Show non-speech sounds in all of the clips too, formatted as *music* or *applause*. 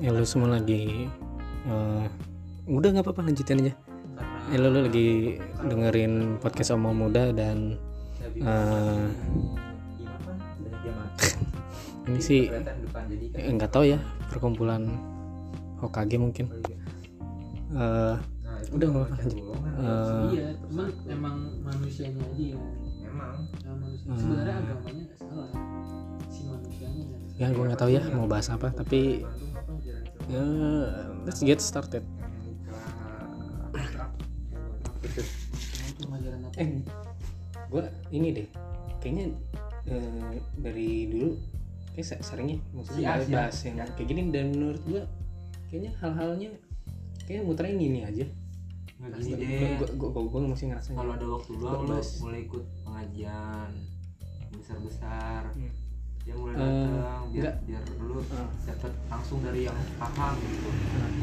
ya lu semua lagi eh, udah nggak apa-apa lanjutin aja. Karena ya lu, lu lagi dengerin podcast omong muda dan mati *laughs* ini sih kan eh, nggak tahu ya perkumpulan Hokage mungkin. Itu Udah, nggak pecah apa-apa. Eh, iya cuman emang manusianya aja manusia. Hmm. sebenarnya agamanya nggak salah. Si manusianya ya gue nggak tahu ya mau bahas apa tapi Ya let's get started. Eh gue ini deh. Kayaknya eh, dari dulu kayak se- seringnya maksudnya siap. bahas yang kayak gini. Dan menurut gue kayaknya hal-halnya kayaknya muternya ini aja. Nggak gini gue deh. gue gue gue masih ngerasa kalau ada waktu luang mulai ikut pengajian besar besar Hmm. Dia mulai Eh, datang biar enggak. biar lu Ah. dapat langsung dari yang paham gitu.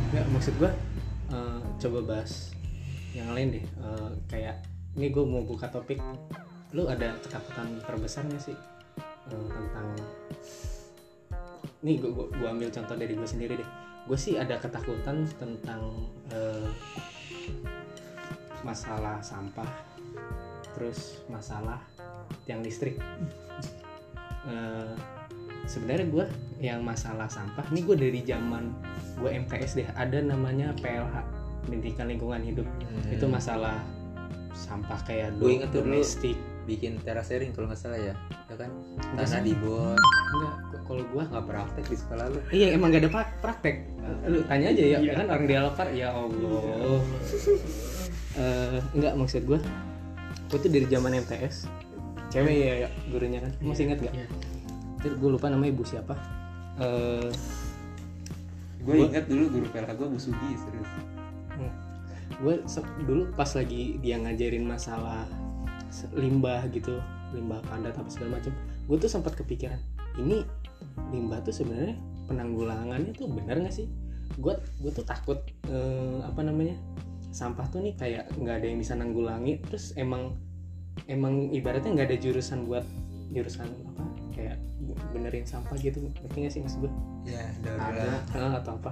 Nggak maksud gue eh, coba bahas yang lain deh. Eh, kayak ini gue mau buka topik. Lu ada ketakutan terbesar nggak sih? Eh, tentang nih gue gue ambil contoh dari gue sendiri deh. Gue sih ada ketakutan tentang eh, masalah sampah terus masalah tiang listrik Eh, sebenarnya gue yang masalah sampah ini gue dari zaman gue MTS deh ada namanya PLH pendidikan lingkungan hidup. Itu masalah sampah kayak Gua inget tuh dulu. domestik. bikin terasering kalau nggak salah ya ya kan? Tanah sih. di bot enggak kalau gue nggak praktek di sekolah lu. Iya emang gak ada pra- praktek. Lu tanya aja ya kan orang dia lapar ya allah. Eh, enggak maksud gue gue tuh dari zaman MTS cewek ya, ya gurunya kan. Masih ingat gak Iya. Itu gue lupa namanya ibu siapa. Eh, gue Gua- ingat dulu guru PLH gue Bu Sugi serius gue dulu pas lagi dia ngajarin masalah limbah gitu limbah padat apa segala macam gue tuh sempat kepikiran ini limbah tuh sebenarnya penanggulangannya tuh benar nggak sih? Gue gue tuh takut eh, apa namanya sampah tuh nih kayak nggak ada yang bisa nanggulangi terus emang emang ibaratnya nggak ada jurusan buat jurusan apa kayak benerin sampah gitu. Ngerti nggak sih maksud gue ya ada. Ah, atau apa.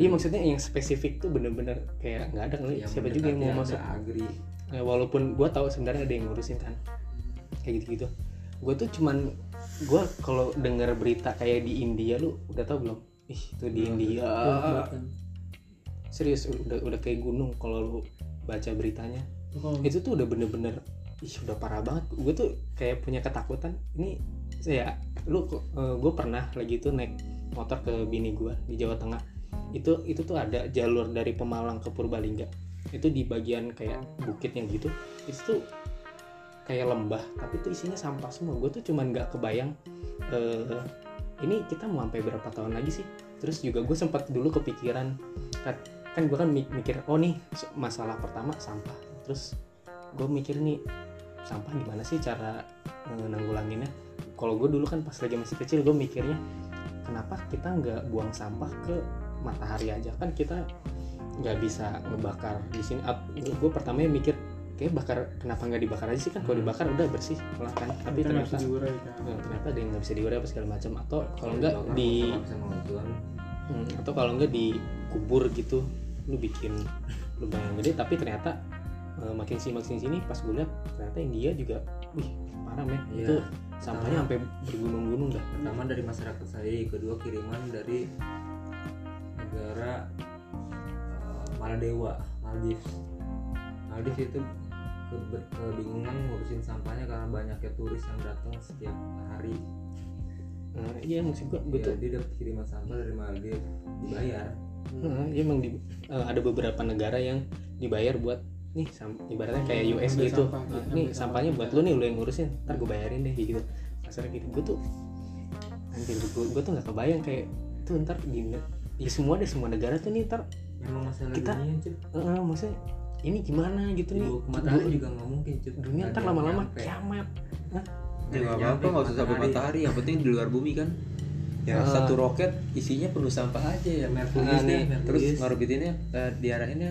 Iya maksudnya yang spesifik tuh bener-bener kayak nggak ada kali. Yang siapa juga yang mau masuk. agri. Ya, walaupun gue tahu sebenarnya ada yang ngurusin kan. Kayak gitu-gitu. Gue tuh cuman gue kalau dengar berita kayak di India lu udah tau belum? Ih itu di India. Bahkan. serius udah udah kayak gunung kalau lu baca beritanya. Itu kalau itu tuh udah bener-bener ih udah parah banget. Gue tuh kayak punya ketakutan. Ini ya lu gue pernah lagi tuh naik motor ke bini gue di Jawa Tengah. Itu itu tuh ada jalur dari Pemalang ke Purbalingga. Itu di bagian kayak bukitnya gitu. Itu tuh kayak lembah tapi tuh isinya sampah semua. Gue tuh cuman nggak kebayang eh, ini kita mau sampai berapa tahun lagi sih? Terus juga gue sempat dulu kepikiran kan, kan gue kan mi- mikir oh nih masalah pertama sampah. Terus gue mikir nih sampah gimana sih cara eh, nanggulanginnya? Kalau gue dulu kan pas lagi masih kecil gue mikirnya kenapa kita nggak buang sampah ke matahari aja? Kan kita nggak bisa ngebakar di sini. Gue pertamanya mikir kayak bakar kenapa nggak dibakar aja sih? Kan kalau dibakar udah bersih lah kan. Tapi kita nggak ternyata diurai kan. eh, ternyata ada yang nggak bisa diurai apa segala macam. Atau kalau nggak di Hmm, atau kalau enggak dikubur gitu lu bikin lubang yang gede tapi ternyata eh, makin sini makin sini pas gue lihat ternyata India juga wih parah men. Iya. itu sampahnya sampai bergunung-gunung dah. Pertama dari masyarakat saya kedua kiriman dari negara eh, Maladewa Maldives. Maldives itu ke- kebingungan ngurusin sampahnya karena banyaknya turis yang datang setiap hari. Nah, iya maksud gue gue tuh jadi dapat kiriman sampah dari Maldives dibayar. Nah, iya emang di- eh, ada beberapa negara yang dibayar buat nih sam- ibaratnya kayak US Ambil gitu sampah, nih sampah. Sampahnya buat lu nih lu yang ngurusin. Ntar gue bayarin deh gitu. Kasarnya gitu. Gue tuh anjir gue, gue tuh nggak kebayang kayak tuh ntar di ya semua deh semua negara tuh nih ntar memang masalah Kita- dunia Cip. eh, maksudnya ini gimana gitu nih? Matahari juga nggak mungkin Cip. dunia ntar lama-lama kiamat. Ya Nggak nyampe apa-apa nggak usah sampai matahari. yang penting di luar bumi kan. Ya Ah. satu roket isinya penuh sampah aja ya Merkurius deh, nih, terus ngorbitinnya eh, diarahinnya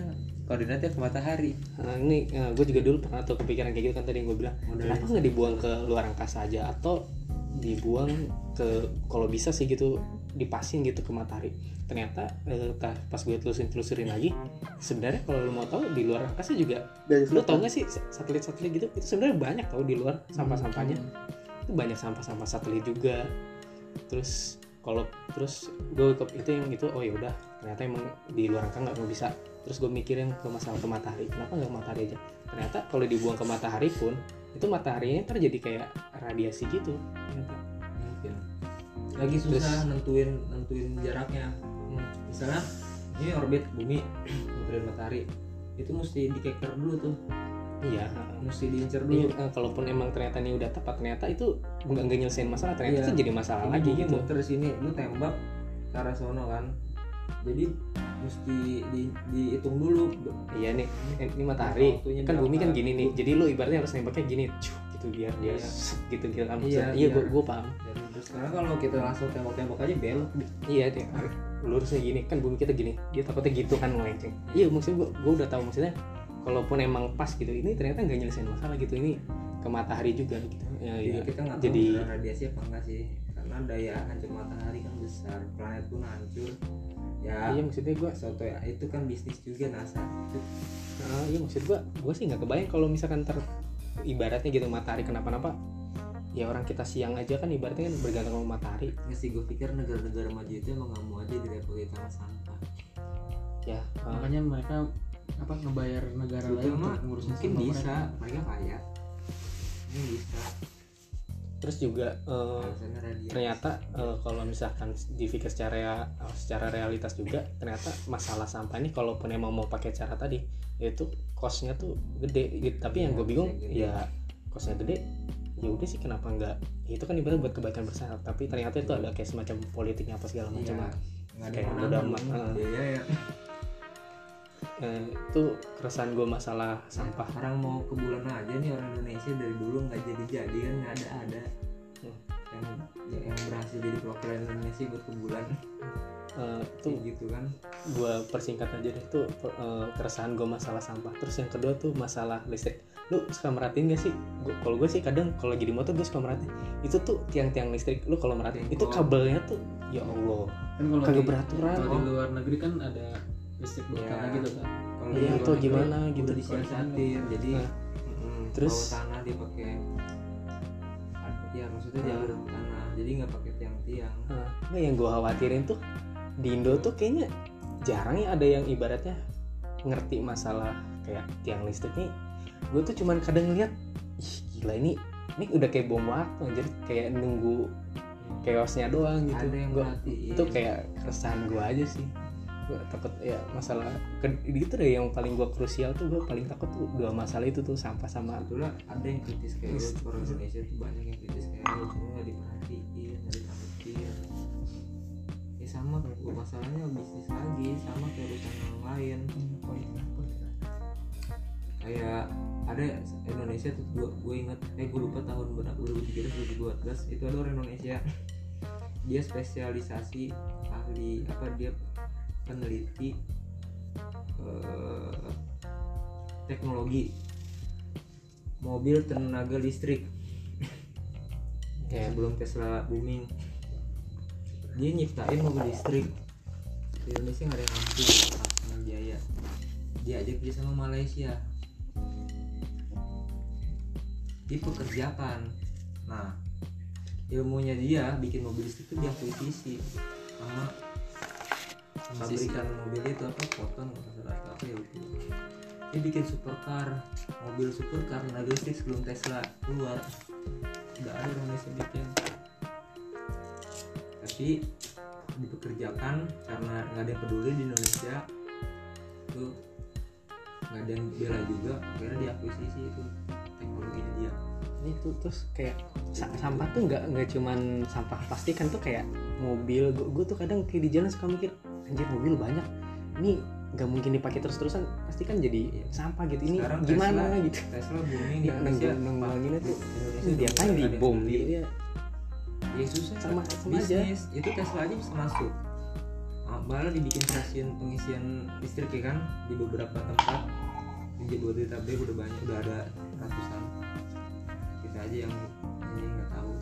koordinatnya ke matahari. Nah, ini gue juga dulu pernah tuh kepikiran kayak gitu kan tadi yang gue bilang. Model kenapa nggak dibuang ke luar angkasa aja? Atau dibuang ke kalau bisa sih gitu dipasin gitu ke matahari. Ternyata eh, pas gue telusurin telusurin lagi sebenarnya kalau lu mau tahu di luar angkasa juga Dari lu tau gak sih satelit satelit gitu itu sebenarnya banyak tau di luar sampah sampahnya Hmm. itu banyak sampah-sampah satelit juga. Terus kalau terus gue ke itu yang itu oh ya udah ternyata emang di luar angkasa nggak bisa terus gue mikirin ke masalah ke matahari. Kenapa nggak ke matahari aja? Ternyata kalau dibuang ke matahari pun itu mataharinya terjadi kayak radiasi gitu. Ternyata. Mungkin lagi susah nentuin nentuin jaraknya. Hmm. misalnya ini orbit bumi *clears throat* nentuin matahari. Itu mesti dikeker dulu tuh. Iya. Mesti diincer Ini, dulu eh, kalaupun emang ternyata ini udah tepat ternyata itu nggak nggak nyelesain masalah. Ternyata Iya. itu jadi masalah ini lagi gitu. muter sini lu tembak ke arah sono kan jadi mesti di, dihitung dulu. Iya nih eh, ini matahari. Waktunya kan bumi kan gini nih. Jadi lu ibaratnya harus nembaknya gini cuh, gitu biar dia Iya. gitu gitu kan Iya, iya gue gue paham. Jadi terus sekarang kalau kita langsung tembak-tembak aja belok iya dia lurusnya gini. Kan bumi kita gini. Dia takutnya gitu kan melenceng iya maksudnya gue gue udah tahu maksudnya kalaupun emang pas gitu ini ternyata nggak nyelesain masalah gitu. Ini ke matahari juga gitu. Ya, jadi ya. kita nggak jadi- radiasi apa enggak sih. Karena daya hancur matahari kan besar. Planet pun hancur ya. Iya maksudnya gue soto ya itu kan bisnis juga NASA. Itu Ah, iya maksud gua gua sih nggak kebayang kalau misalkan ter ibaratnya gitu matahari kenapa-napa ya orang kita siang aja kan ibaratnya kan bergantung sama matahari. Nggak sih gue pikir negara-negara maju itu emang nggak mau aja direpoti sama sampah. Ya ah, makanya mereka apa ngebayar negara lain untuk ngurusin mungkin bisa mereka. mereka kaya. Ini bisa terus juga eh, radiasi ternyata eh, kalau misalkan dipikir secara secara realitas juga ternyata masalah sampah ini kalaupun emang mau pakai cara tadi yaitu costnya tuh gede gitu. tapi yang Iya, gue bingung costnya gede. ya costnya gede ya udah sih kenapa enggak itu kan ibarat buat kebaikan bersama tapi ternyata itu ada kayak semacam politiknya apa segala macam Iya, ada Kayak udah amat, ah. Iya, ya. Eh, itu keresahan gue masalah sampah. Orang mau ke bulan aja nih orang Indonesia dari dulu nggak jadi jadi kan nggak ada ada. Hmm. yang yang berhasil jadi perwakilan Indonesia buat ke bulan. Eh, itu kayak gitu kan. gue persingkat aja deh itu eh, keresahan gue masalah sampah. Terus yang kedua tuh masalah listrik. Lu suka merhatiin gak sih? Gua- kalau gue sih kadang kalau lagi di motor gue suka merhatiin. Itu tuh tiang-tiang listrik lu kalau merhatiin itu kabelnya tuh ya allah. Kan kalau kagak di, beraturan kalau di oh. luar negeri kan ada listrik Iya. berkala gitu kan kalau Iya, atau gimana gitu. disiasatin jadi Nah. mm, Terus? tanah dia pakai ya maksudnya Nah. jalur tanah jadi nggak pakai tiang-tiang Nah, nggak yang gue khawatirin tuh di Indo tuh kayaknya jarang ya ada yang ibaratnya ngerti masalah kayak tiang listrik nih gue tuh cuman kadang ngeliat ih gila ini ini udah kayak bom waktu anjir kayak nunggu chaosnya doang gitu ada yang Gua- itu kayak keresahan gue aja sih gue takut ya masalah ke- itu deh yang paling gue krusial tuh gue paling takut tuh dua masalah itu tuh sampah sama sebetulnya ada yang kritis kayak lu orang Indonesia tuh banyak yang kritis kayak lu cuma nggak diperhatiin nggak ditangkepin ya sama gua masalahnya bisnis lagi sama kayak urusan yang lain. Kayak ada Indonesia tuh gua gue inget eh gue lupa tahun berapa 2013 2012 itu ada orang Indonesia. Dia spesialisasi ahli apa dia peneliti eh, teknologi mobil tenaga listrik. Ya sebelum Tesla booming. Dia nyiptain mobil listrik. Di Indonesia nggak ada yang mampu langsung biaya. Dia ajak kerja sama Malaysia. Dipekerjakan nah ilmunya dia bikin mobil listrik itu diakuisisi sama pabrikan mobil itu apa? Atau apa ya dia bikin supercar mobil supercar tenaga listrik sebelum Tesla keluar. Nggak ada orang Indonesia bikin tapi dipekerjakan karena nggak ada yang peduli di Indonesia tuh nggak ada yang bela juga. Akhirnya diakuisisi itu teknologinya dia. Ini tuh terus kayak sa- sampah tuh nggak nggak cuman sampah plastik kan tuh kayak mobil. Gue tuh kadang kayak di jalan suka mikir anjir mobil banyak. Ini nggak mungkin dipakai terus terusan pasti kan jadi Iya. sampah gitu. Ini Sekarang gimana Tesla- gitu? Tesla booming di Nah, Indonesia nanggulanginnya tuh ini diapain nggak di bom? gitu ya ya susah. Sama- sama aja. bisnis itu Tesla aja bisa masuk. Ah, malah dibikin stasiun pengisian listrik ya kan? Di beberapa tempat. Di Jabodetabek udah banyak udah ada ratusan. Kita aja yang ini nggak tahu.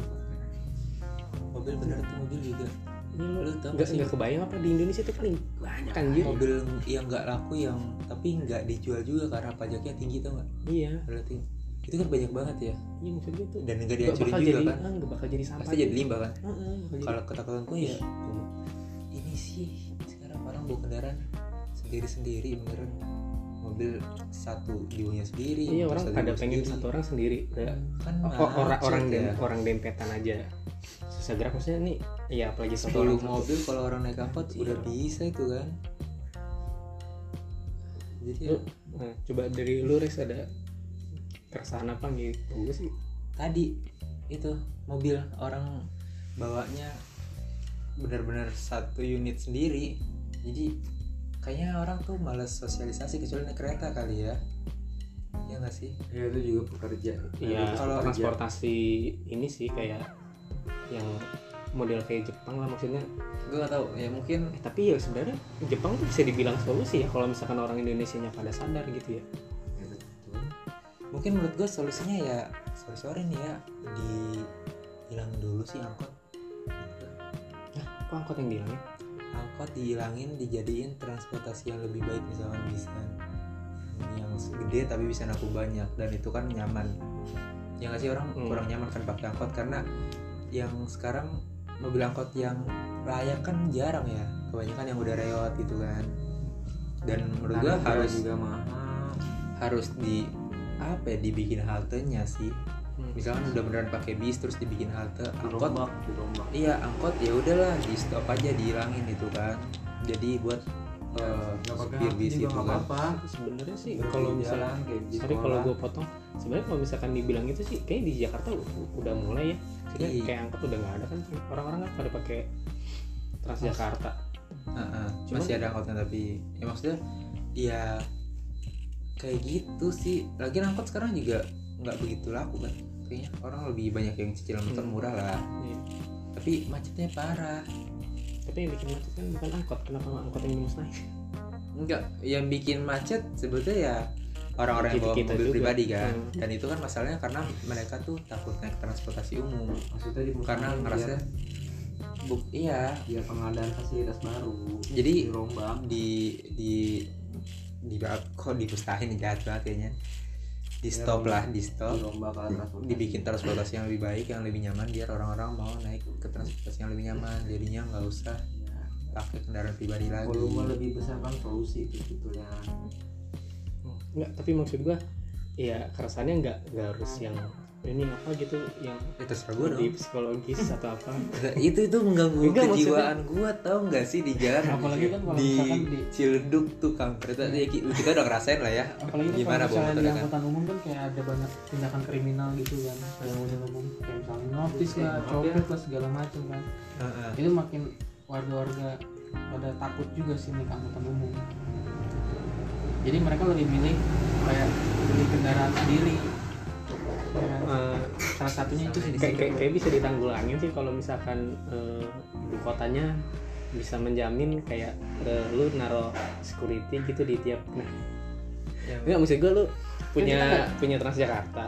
Mobil bener tuh mobil juga Ini lu Lu tau nggak gak sih? nggak kebayang apa? Di Indonesia tuh paling banyak anjir mobil yang nggak laku yang tapi nggak dijual juga karena pajaknya tinggi tau nggak? Iya. Berarti itu kan banyak banget ya. Iya maksud gue tuh dan nggak dihancurin juga jadi kan? ah, nggak bakal jadi sampah pasti jadi limbah kan? Heeh, bakal jadi- kalau ketakutan gue ya ini sih sekarang orang bawa kendaraan sendiri sendiri beneran mobil satu dibunya sendiri iya orang pada pengen sendiri. satu orang sendiri. Udah kan Oh, orang orang ya. dem- orang dempetan aja. Susah gerak maksudnya nih ya apalagi satu 10 orang. mobil kalau orang naik angkot Iya. udah bisa itu kan. Jadi Lu, nah, coba dari lu res ada keresahan apa gitu? Gue sih tadi itu mobil orang bawanya benar-benar satu unit sendiri. Jadi kayaknya orang tuh males sosialisasi kecuali naik kereta kali ya. Ya nggak sih? Ya itu juga pekerja. Iya, kalau transportasi ini sih kayak yang model kayak Jepang lah maksudnya. gue nggak tahu. Ya mungkin Eh, tapi ya sebenarnya Jepang tuh bisa dibilang solusi ya kalau misalkan orang Indonesia nya pada sadar gitu ya. Ya, mungkin menurut gue solusinya ya sorry sorry nih ya dihilang dulu sih angkot. Nah, kok angkot yang bilang ya? Angkot dihilangin dijadiin transportasi yang lebih baik misalkan bisa. Yang gede tapi bisa nampung banyak dan itu kan nyaman. Ya nggak sih orang? Hmm. kurang nyaman kan pakai angkot karena yang sekarang mobil angkot yang layak kan jarang ya. Kebanyakan yang udah rewat gitu kan. Dan menurut Harga harus juga mahal. harus di apa ya dibikin haltenya sih. Hmm. Misalkan udah beneran pakai bis terus dibikin halte angkot dirombak dirombak iya angkot ya udahlah di stop aja dihilangin itu kan. Jadi buat pakai supir bis itu kan. apa-apa. Sebenarnya sih kalau misalnya di sorry kalau gue potong. Sebenarnya kalau misalkan dibilang itu sih kayak di Jakarta udah mulai ya. Maksudnya Iya. kayak angkot udah nggak ada kan. Orang-orang kan pada pakai Transjakarta. Heeh, Cuman- masih ada angkotnya tapi ya maksudnya ya kayak gitu sih. Lagi angkot sekarang juga nggak begitu laku kan kayaknya orang lebih banyak yang cicilan motor Hmm. murah lah. Iya. tapi macetnya parah. Tapi yang bikin macet kan bukan angkot. Kenapa angkot yang dimusnahin? Enggak yang bikin macet sebetulnya ya orang-orang yang bawa mobil juga. pribadi kan. Hmm. dan itu kan masalahnya karena mereka tuh takut naik transportasi umum. Maksudnya di karena ngerasa buk iya. Biar pengadaan fasilitas baru. Jadi- dirombak di di di kok dipustahin jahat banget kayaknya di stop lah di stop. Dibikin transportasi yang lebih baik yang lebih nyaman biar orang-orang mau naik ke transportasi yang lebih nyaman. Jadinya nggak usah Ya, pakai kendaraan pribadi lagi. Volume lebih besar kan solusi itu sebetulnya Enggak, tapi maksud gua ya keresahannya nggak nggak harus yang ini apa gitu yang ya terserah gue dong. di psikologis atau apa. Nggak, itu itu mengganggu Enggak, kejiwaan gua tau nggak sih di jalan Apalagi kan kalau di di Ciledug tuh kampret ya, ki- kita udah ngerasain lah ya. Apalagi kan gimana kalau misalnya di angkutan umum kan kayak ada banyak tindakan kriminal gitu kan. Kayak angkutan umum kayak misalnya notis lah copet lah segala macam kan. Heeh. itu makin warga-warga pada takut juga sih naik angkutan umum. Jadi mereka lebih milih kayak beli kendaraan sendiri Ya? Eh, salah satunya itu sih kayak, kayak, kayak bisa ditanggulangin sih kalau misalkan eh, ibu kotanya bisa menjamin kayak eh, lu naro security gitu di tiap nah. Yang- enggak maksud gue lu punya nggak- punya Transjakarta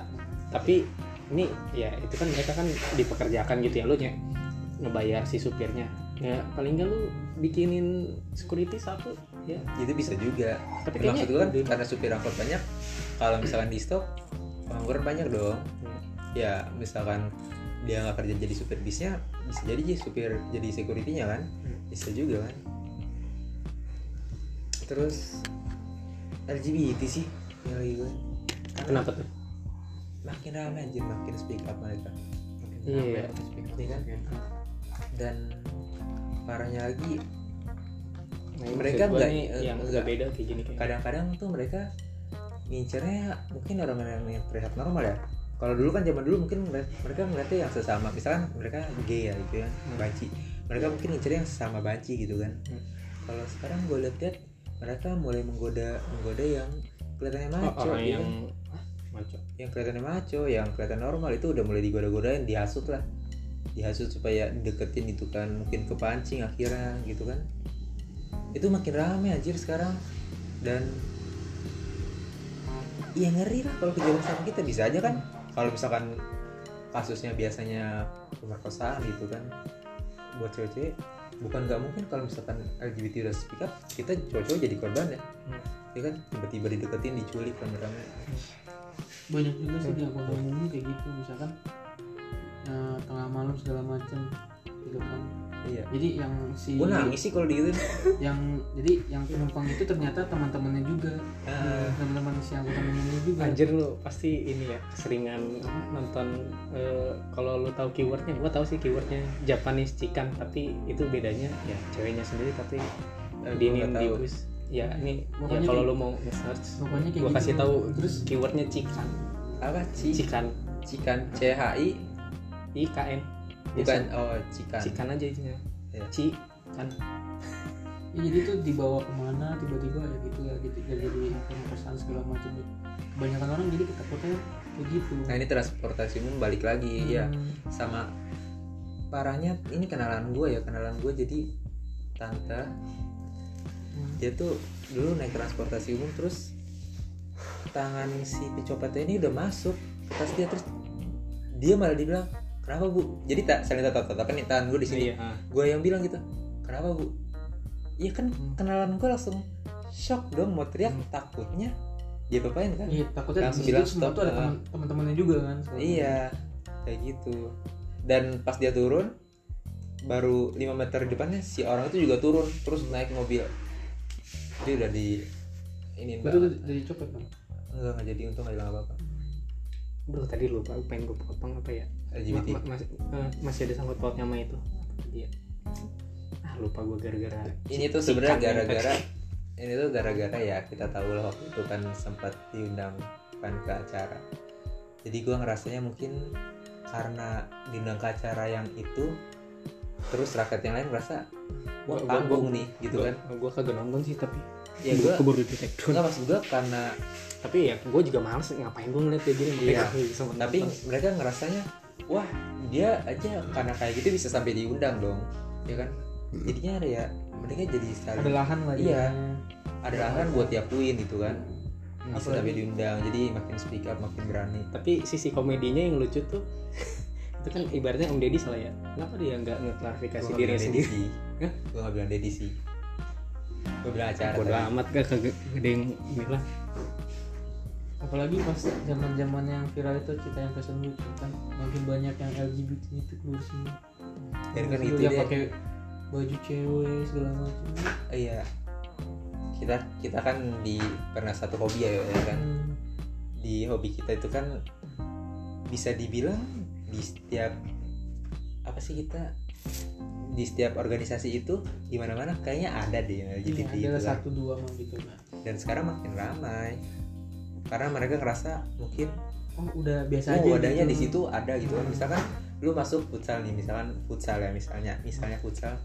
tapi ini ya itu kan mereka kan dipekerjakan gitu ya lu nya ngebayar si supirnya. Ya paling enggak lu bikinin security satu ya. Itu bisa juga. Tapi Ya, maksud gue kan karena supir angkot banyak kalau misalkan di stop pengangguran banyak dong Hmm. ya misalkan dia nggak kerja jadi supir bisnya bisa jadi jadi supir jadi securitynya kan Hmm. bisa juga kan terus LGBT sih yang lagi gue Karena kenapa tuh makin ramai anjir makin speak up mereka Iya. Iya kan? dan parahnya lagi Nah, Mereka nggak- nggak. beda kayak gini kadang-kadang tuh mereka ngincernya mungkin orang yang terlihat normal ya. Kalau dulu kan zaman dulu mungkin mere- mereka ngeliatnya yang sesama. Misalkan mereka gay ya gitu ya banci. Mereka mungkin ngincernya yang sesama banci gitu kan. Hmm. kalau sekarang gue lihat mereka mulai menggoda menggoda yang kelihatannya Oh, maco gitu yang kan. maco? Yang kelihatannya maco yang kelihatan normal itu udah mulai digoda-godain dihasut lah. Dihasut supaya deketin itu kan mungkin kepancing akhirnya gitu kan. Itu makin rame anjir sekarang. Dan ya ngeri lah kalau kejadian sama kita. Bisa aja kan kalau misalkan kasusnya biasanya pemerkosaan gitu kan buat cewek-cewek bukan nggak mungkin kalau misalkan LGBT udah speak up kita cowok-cowok jadi korban ya. Hmm. ya kan tiba-tiba dideketin diculik rame-rame banyak juga sih di umum kayak gitu misalkan eh, tengah malam segala macam gitu kan iya. Jadi yang si gue nangis sih kalau digituin *laughs* yang jadi yang penumpang itu ternyata teman-temannya juga. Ah. teman-teman si angkutan umumnya juga. Anjir lu pasti ini ya keseringan apa, nonton eh, kalau lu tahu keywordnya gua tahu sih keywordnya Japanese chicken tapi itu bedanya ya ceweknya sendiri tapi Eh, di gua ini nggak di tahu. bus ya ini ya Pokoknya kalau lu mau nge-search pokoknya kayak gua gitu. kasih tahu terus? keywordnya chicken. Apa chicken. Cikan C H I? I k n bukan oh cikan. Chicken aja isinya. Iya. ci kan ya, jadi tuh dibawa ke mana tiba-tiba ya gitu ya gitu. Ya jadi pemerkosaan segala macam kebanyakan orang jadi ketakutannya kayak gitu. Nah ini transportasi umum balik lagi ya Hmm. sama parahnya ini kenalan gue ya kenalan gue jadi tante. Hmm. dia tuh dulu naik transportasi umum terus tangan si pecopetnya ini udah masuk ke tas dia terus dia malah dibilang kenapa bu jadi tak saling tatap tatapan nih tangan gue di sini iya ah. gue yang bilang gitu kenapa bu iya kan kenalan gue langsung shock dong mau teriak Hmm. takutnya dia apain kan Iya, takutnya Langsung di situ bilang semua stop, tuh ada teman- teman-temannya juga kan. iya kayak gitu dan pas dia turun baru 5 meter depannya si orang itu juga turun terus naik mobil dia udah di ini. Betul banget dari copet bang. enggak nggak jadi untung nggak hilang apa apa bro tadi lupa pengen gue potong apa ya? LGBT Ma- ma- masih, eh, masih ada sangkut pautnya sama itu. Apa tadi ya ah lupa gue gara-gara ini tuh sebenarnya gara-gara ini tuh gara-gara ya kita tahu lah waktu itu kan sempat diundang kan ke acara. Jadi gua ngerasanya mungkin karena diundang ke acara yang itu terus rakyat yang lain merasa wah Gua- gua- panggung gua- nih gitu kan. gue kagak nonton sih tapi ya gua keburu nggak maksud gua karena tapi ya gue juga males ngapain gue ngeliat kayak gini makanya Iya. gue bisa tapi nonton. mereka ngerasanya wah dia aja karena kayak gitu bisa sampai diundang dong. Ya kan? Jadinya ada ya mereka jadi saling Ada lahan lah. Iya. ada lahan buat tiapuin gitu kan. Bisa Apalagi- sampai diundang jadi makin speak up makin berani. Tapi sisi komedinya yang lucu tuh itu kan ibaratnya Om Deddy salah ya? Kenapa dia nggak ngeklarifikasi dirinya sendiri? Deddy? Gua nggak bilang Dedi sih. Gue bilang acara bodo amat gak kagak gede yang bilang Apalagi pas zaman-zaman yang viral itu cerita yang fashion week kan makin banyak yang LGBT itu keluar sini. dan kan gitu yang deh pakai baju cewek segala macam. iya kita kita kan di pernah satu hobi ya, ya kan Hmm. di hobi kita itu kan bisa dibilang di setiap apa sih kita di setiap organisasi itu di mana mana kayaknya ada deh LGBT itu ada kan. satu dua mah gitu kan. dan sekarang makin ramai karena mereka ngerasa mungkin Oh udah biasa aja. oh wadahnya gitu. di situ ada gitu kan misalkan lu masuk futsal nih misalkan futsal ya misalnya misalnya futsal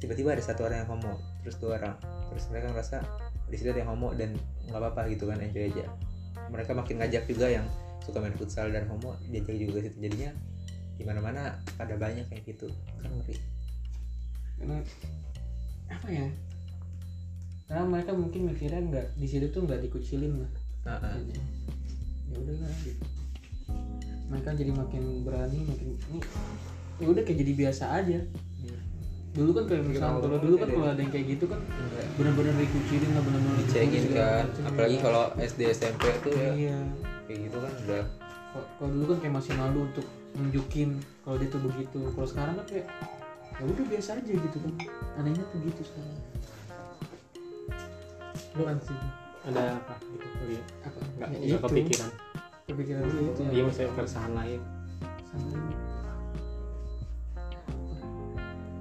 tiba-tiba ada satu orang yang homo terus dua orang terus mereka ngerasa di situ ada yang homo dan nggak apa-apa gitu kan enjoy aja mereka makin ngajak juga yang suka main futsal dan homo diajak juga situ jadinya di mana-mana ada banyak kayak gitu kan ngeri Karena apa ya? Karena mereka mungkin mikirnya nggak di situ tuh nggak dikucilin lah. Ya udah gitu. Mereka jadi makin berani makin ini ya udah kayak jadi biasa aja. Dulu kan kayak misalnya kalau dulu kan kalau ada yang kayak gitu kan Enggak. benar-benar dikucilin lah benar-benar dicekin kan. macem. apalagi kalau SD SMP tuh ya. Iya. Kayak gitu kan udah. Kalau- kalau dulu kan kayak masih malu untuk nunjukin kalau dia tuh begitu. Kalau sekarang kan kayak ya udah biasa aja gitu kan. Anehnya tuh gitu sekarang. Lu kan sih ada apa? Gitu oh, iya. apa? Nggak Ya, nggak itu. kepikiran. Kepikiran dulu itu iya maksudnya keresahan lain. Sama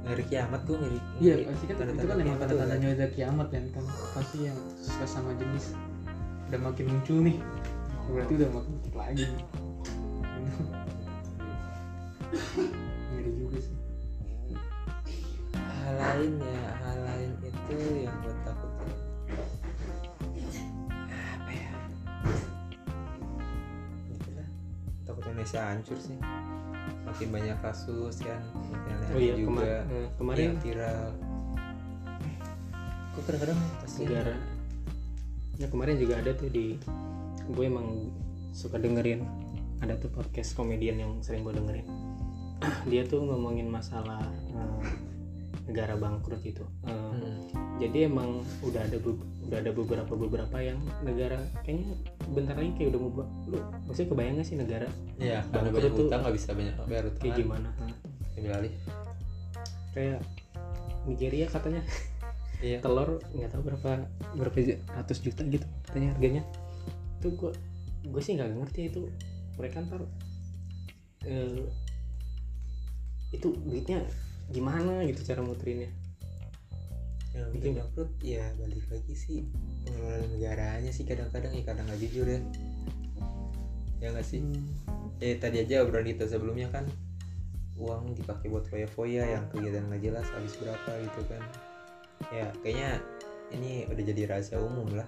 ngeri kiamat gue ngeri iya pasti kan tanda-tanda itu kan emang kiamat. tuh, tanda-tandanya udah kiamat kan. Kan pasti yang sesama jenis udah makin muncul nih. Berarti udah makin dikit lagi. Nih. *laughs* ngeri juga sih. Hal lain ya hal lain itu yang gue Indonesia hancur sih. Makin banyak kasus kan aneh oh iya juga. kema- eh, kemarin yang viral. Kok kadang-kadang kasihan. Negara ya kemarin juga ada tuh di gue emang suka dengerin. Ada tuh podcast komedian yang sering gue dengerin. *clears throat* Dia tuh ngomongin masalah eh, negara bangkrut itu Eh, Hmm. jadi emang udah ada udah ada beberapa beberapa yang negara kayaknya bentar lagi kayak udah mau lu maksudnya kebayang gak sih negara Iya, karena Bangkrut banyak tuh- utang nggak bisa banyak bayar utang. kayak gimana. Ambil alih. kayak Nigeria katanya Iya. *laughs* telur nggak tahu berapa berapa ratus juta gitu katanya harganya itu gue gue sih nggak ngerti itu mereka ntar eh, itu duitnya gimana gitu cara muterinnya Yang Itu bikin bangkrut ya balik lagi sih pengelolaan negaranya sih kadang-kadang ya kadang nggak jujur ya. Ya nggak sih? Eh tadi aja obrolan kita sebelumnya kan uang dipakai buat foya-foya yang kegiatan nggak jelas habis berapa gitu kan. Ya kayaknya ini udah jadi rahasia umum lah.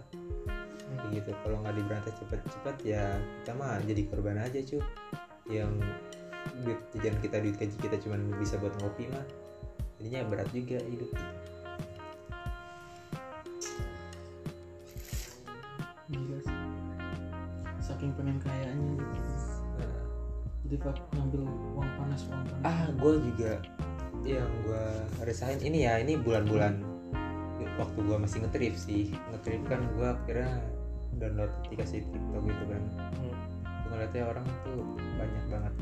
Kayak gitu kalau nggak diberantas cepet-cepet ya kita mah jadi korban aja cuy. Yang duit jajan kita duit gaji kita cuma bisa buat ngopi mah. Jadinya berat juga hidup. Sih. saking pengen kayaknya gitu. Nah, jadi pak ngambil uang panas uang panas. Ah gue juga yang gue resahin ini ya ini bulan-bulan waktu gue masih ngetrip sih. Ngetrip kan gue akhirnya download aplikasi TikTok gitu kan. Hmm. gue ngeliatnya orang tuh banyak banget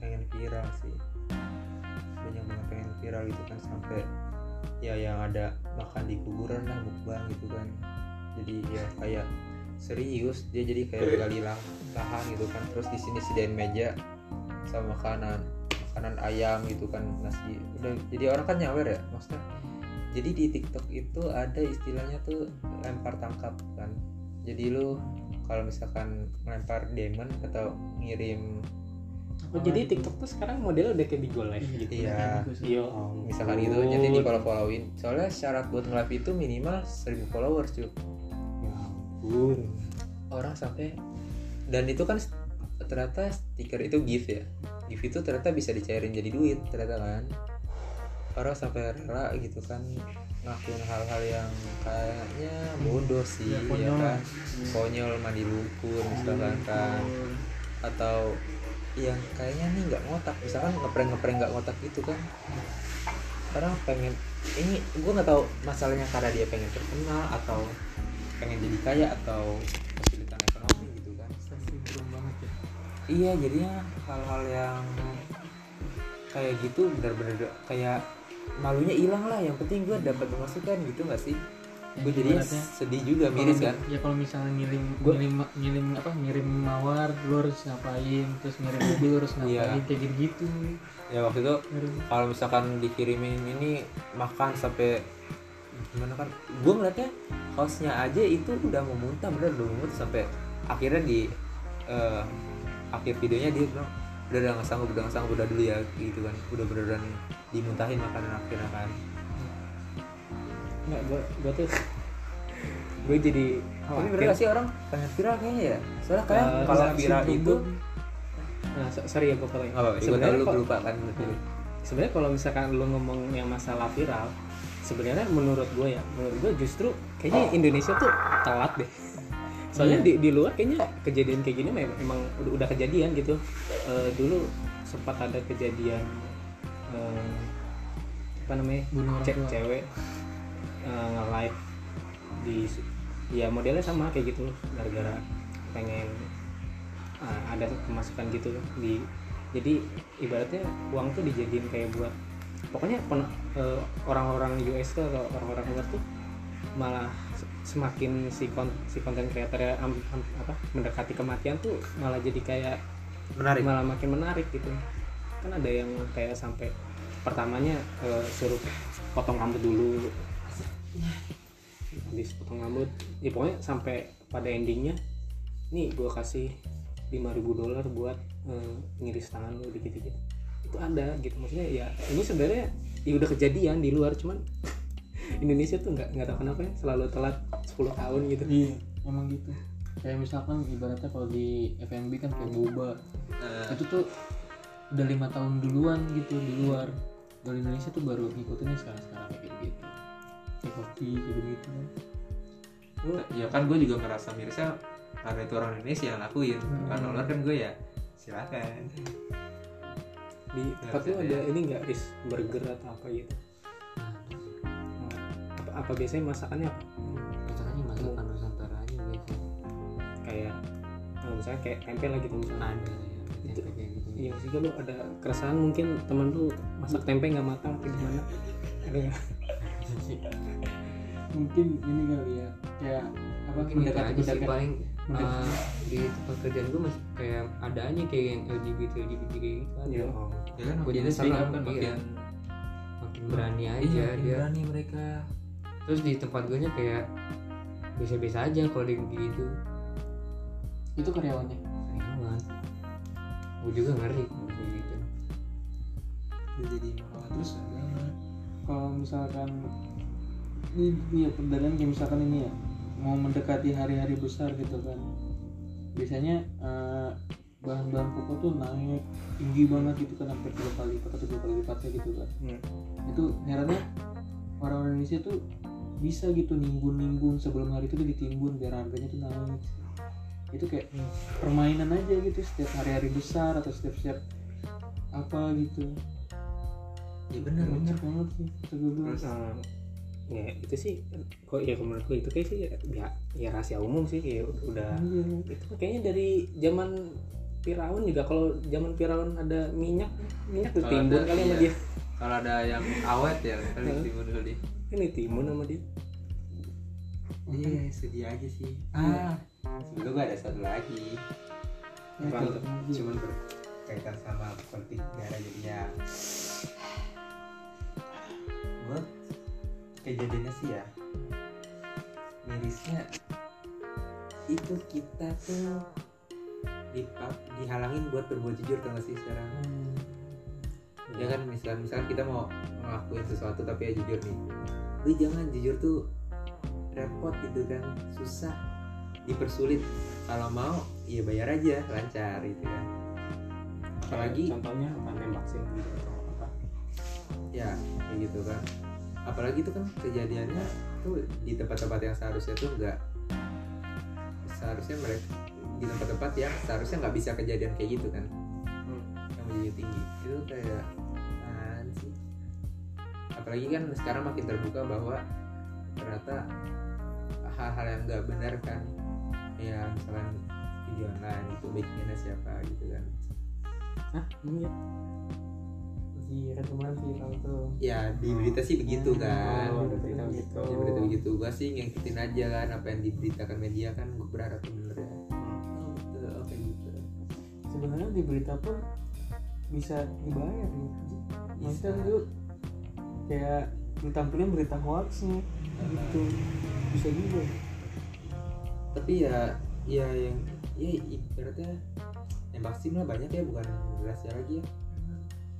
pengen viral sih. Banyak banget pengen viral gitu kan sampai ya yang ada makan di kuburan lah mukbang gitu kan. Jadi ya kayak serius dia jadi kayak gali lah- lahan gitu kan. Terus di sini sediain meja sama makanan makanan ayam gitu kan nasi. Udah jadi orang kan nyawer ya maksudnya. Jadi di TikTok itu ada istilahnya tuh lempar tangkap kan. Jadi lu kalau misalkan melempar diamond atau ngirim oh jadi TikTok tuh sekarang modelnya udah kayak di Go Live gitu. Iya. iya. Misalkan gitu jadi di follow followin soalnya syarat buat nge-live itu minimal 1000 followers cuy ya ampun. Orang sampai dan itu kan ternyata stiker itu gift ya. Gift itu ternyata bisa dicairin jadi duit ternyata kan. Orang sampai rela gitu kan ngakuin hal-hal yang kayaknya bodoh sih Ya, ya, konyol. kan. konyol. Mandi lumpur misalkan kan. Atau yang kayaknya nih nggak ngotak. Misalkan ngeprank ngeprank nggak ngotak gitu kan. Orang pengen ini gue nggak tahu masalahnya karena dia pengen terkenal atau pengen jadi kaya atau kesulitan ekonomi gitu kan. Banget ya. Iya jadinya hal-hal yang kayak gitu benar-benar kayak malunya hilang lah. Yang penting gue dapat pemasukan gitu nggak sih gue ibaratnya sedih juga miris mi- kan? ya kalau misalnya ngirim Gua- ngirim ngirim apa ngirim mawar lu harus ngapain? Terus ngirim mobil harus ngapain? Iya. kayak gitu gitu ya waktu itu kalau misalkan dikirimin ini makan sampai gimana kan? Gue ngeliatnya hostnya aja itu udah mau muntah bener udah muntah sampai akhirnya di eh, akhir videonya dia bilang udah udah nggak sanggup udah nggak sanggup udah dulu ya gitu kan. Udah beneran dimuntahin makanan akhirnya kan nggak gue gue tuh gue jadi tapi bener gak sih orang? Pengen viral kayaknya ya? Soalnya kayak Eh, kalau viral itu nah so- sorry ya gue potong gue tahu sebenarnya lu lupa kan sebenarnya kalau misalkan lu ngomong yang masalah viral sebenarnya menurut gue ya menurut gue justru kayaknya Indonesia tuh telat deh. Soalnya di, di luar kayaknya kejadian kayak gini memang emang udah, udah kejadian gitu. Eh, dulu sempat ada kejadian eh, apa namanya Bunuh Ce- cewek eh, nge-live di ya modelnya sama kayak gitu gara-gara pengen ah, ada pemasukan gitu di jadi ibaratnya uang tuh dijadiin kayak buat pokoknya eh, orang-orang US tuh atau orang-orang luar tuh malah se- semakin si kon si konten kreatornya am- am- apa mendekati kematian tuh malah jadi kayak menarik. malah makin menarik gitu. Kan ada yang kayak sampai pertamanya eh, suruh potong rambut dulu habis potong rambut. Ya pokoknya sampai pada endingnya nih gue kasih 5000 dolar buat eh, ngiris tangan lu dikit dikit itu ada gitu. Maksudnya ya ini sebenarnya ya udah kejadian di luar cuman *laughs* Indonesia tuh nggak nggak tahu kenapa ya selalu telat 10 tahun gitu. Iya emang gitu. Kayak misalkan ibaratnya kalau di FNB kan kayak boba. Nah, itu tuh udah lima tahun duluan gitu di luar. Dari Indonesia tuh baru ngikutinnya sekarang sekarang kayak gitu kayak kopi kayak gitu Gua- ya kan gue juga ngerasa mirisnya karena itu orang Indonesia yang lakuin. Hmm. karena luar kan gue ya silakan. Di Nggak tempat lu usah ada ya. ini nggak ris burger atau apa gitu? Apa biasanya masakannya apa? Masakannya masakan nusantara aja biasa. Kayak eh, misalnya kayak tempe gitu misalnya. Ada ya tempe kayak gitu. iya sih lu ada keresahan mungkin temen lu masak tempe nggak matang atau gimana? Ada mungkin ini kali ya kayak apa mungkin itu aja sih mendekati paling mendekati. uh, di tempat kerjaan gue masih kayak ada aja kayak yang LGBT LGBT kayak gitu ada ya oh. ya kan Gua makin jadi serem, kan iya. makin makin berani aja iya, makin dia. berani mereka. Terus di tempat gue nya kayak biasa-biasa aja kalau kayak gitu. Itu karyawannya? Karyawan. Gue juga ngeri gitu. Jadi terus kalau misalkan ini, ya perbedaan kayak misalkan ini ya mau mendekati hari-hari besar gitu kan. Biasanya eh, bahan-bahan pokok tuh naik tinggi banget gitu kan sampai tiga kali lipat atau dua kali lipatnya gitu kan. Hmm. itu herannya orang Indonesia tuh bisa gitu nimbun-nimbun sebelum hari itu tuh ditimbun biar harganya tuh naik. Itu kayak permainan aja gitu setiap hari-hari besar atau setiap setiap apa gitu ya benar banyak banget sih. Terus? Eh, ya itu sih kok ya menurut gue itu kayak sih ya, ya rahasia umum sih kayak udah Iya. itu kayaknya dari zaman Firaun juga kalau zaman Firaun ada minyak minyak ditimbun ada, kali sama iya. dia. Kalau ada yang awet ya kali timbun dulu di ini timbun sama dia. Iya sedih aja sih. Ah. Sebelum gua ada satu lagi. Ya, cuman berkaitan sama politik negara jadinya buat kejadiannya sih ya. Mirisnya itu kita tuh dipa- dihalangin buat berbuat jujur gak sih sekarang? Hmm. ya kan misal misal kita mau ngelakuin sesuatu tapi ya jujur nih. Lu jangan jujur tuh repot gitu kan susah dipersulit. Kalau mau ya bayar aja lancar gitu kan. Apalagi contohnya apa nembak sih gitu ya kayak gitu kan. Apalagi itu kan kejadiannya tuh di tempat-tempat yang seharusnya tuh enggak seharusnya mereka di tempat-tempat yang seharusnya nggak bisa kejadian kayak gitu kan. Hmm. yang menjadi tinggi. Itu kayak sih? Apalagi kan sekarang makin terbuka bahwa ternyata hal-hal yang nggak benar kan. Ya misalkan video online itu bikinnya siapa gitu kan. Hah? Ya? Iya kan tuh ya di berita sih begitu kan Oh, ada berita begitu. Ya, berita begitu. Gua sih ngikutin aja kan apa yang diberitakan media kan gue berharap tuh bener ya. Oh betul. Oke gitu sebenarnya di berita pun bisa dibayar gitu maksudnya lu kayak ditampilin berita hoaxnya gitu. Bisa juga. Tapi ya ya yang ya ibaratnya yang pasti lah banyak ya bukan rahasia lagi ya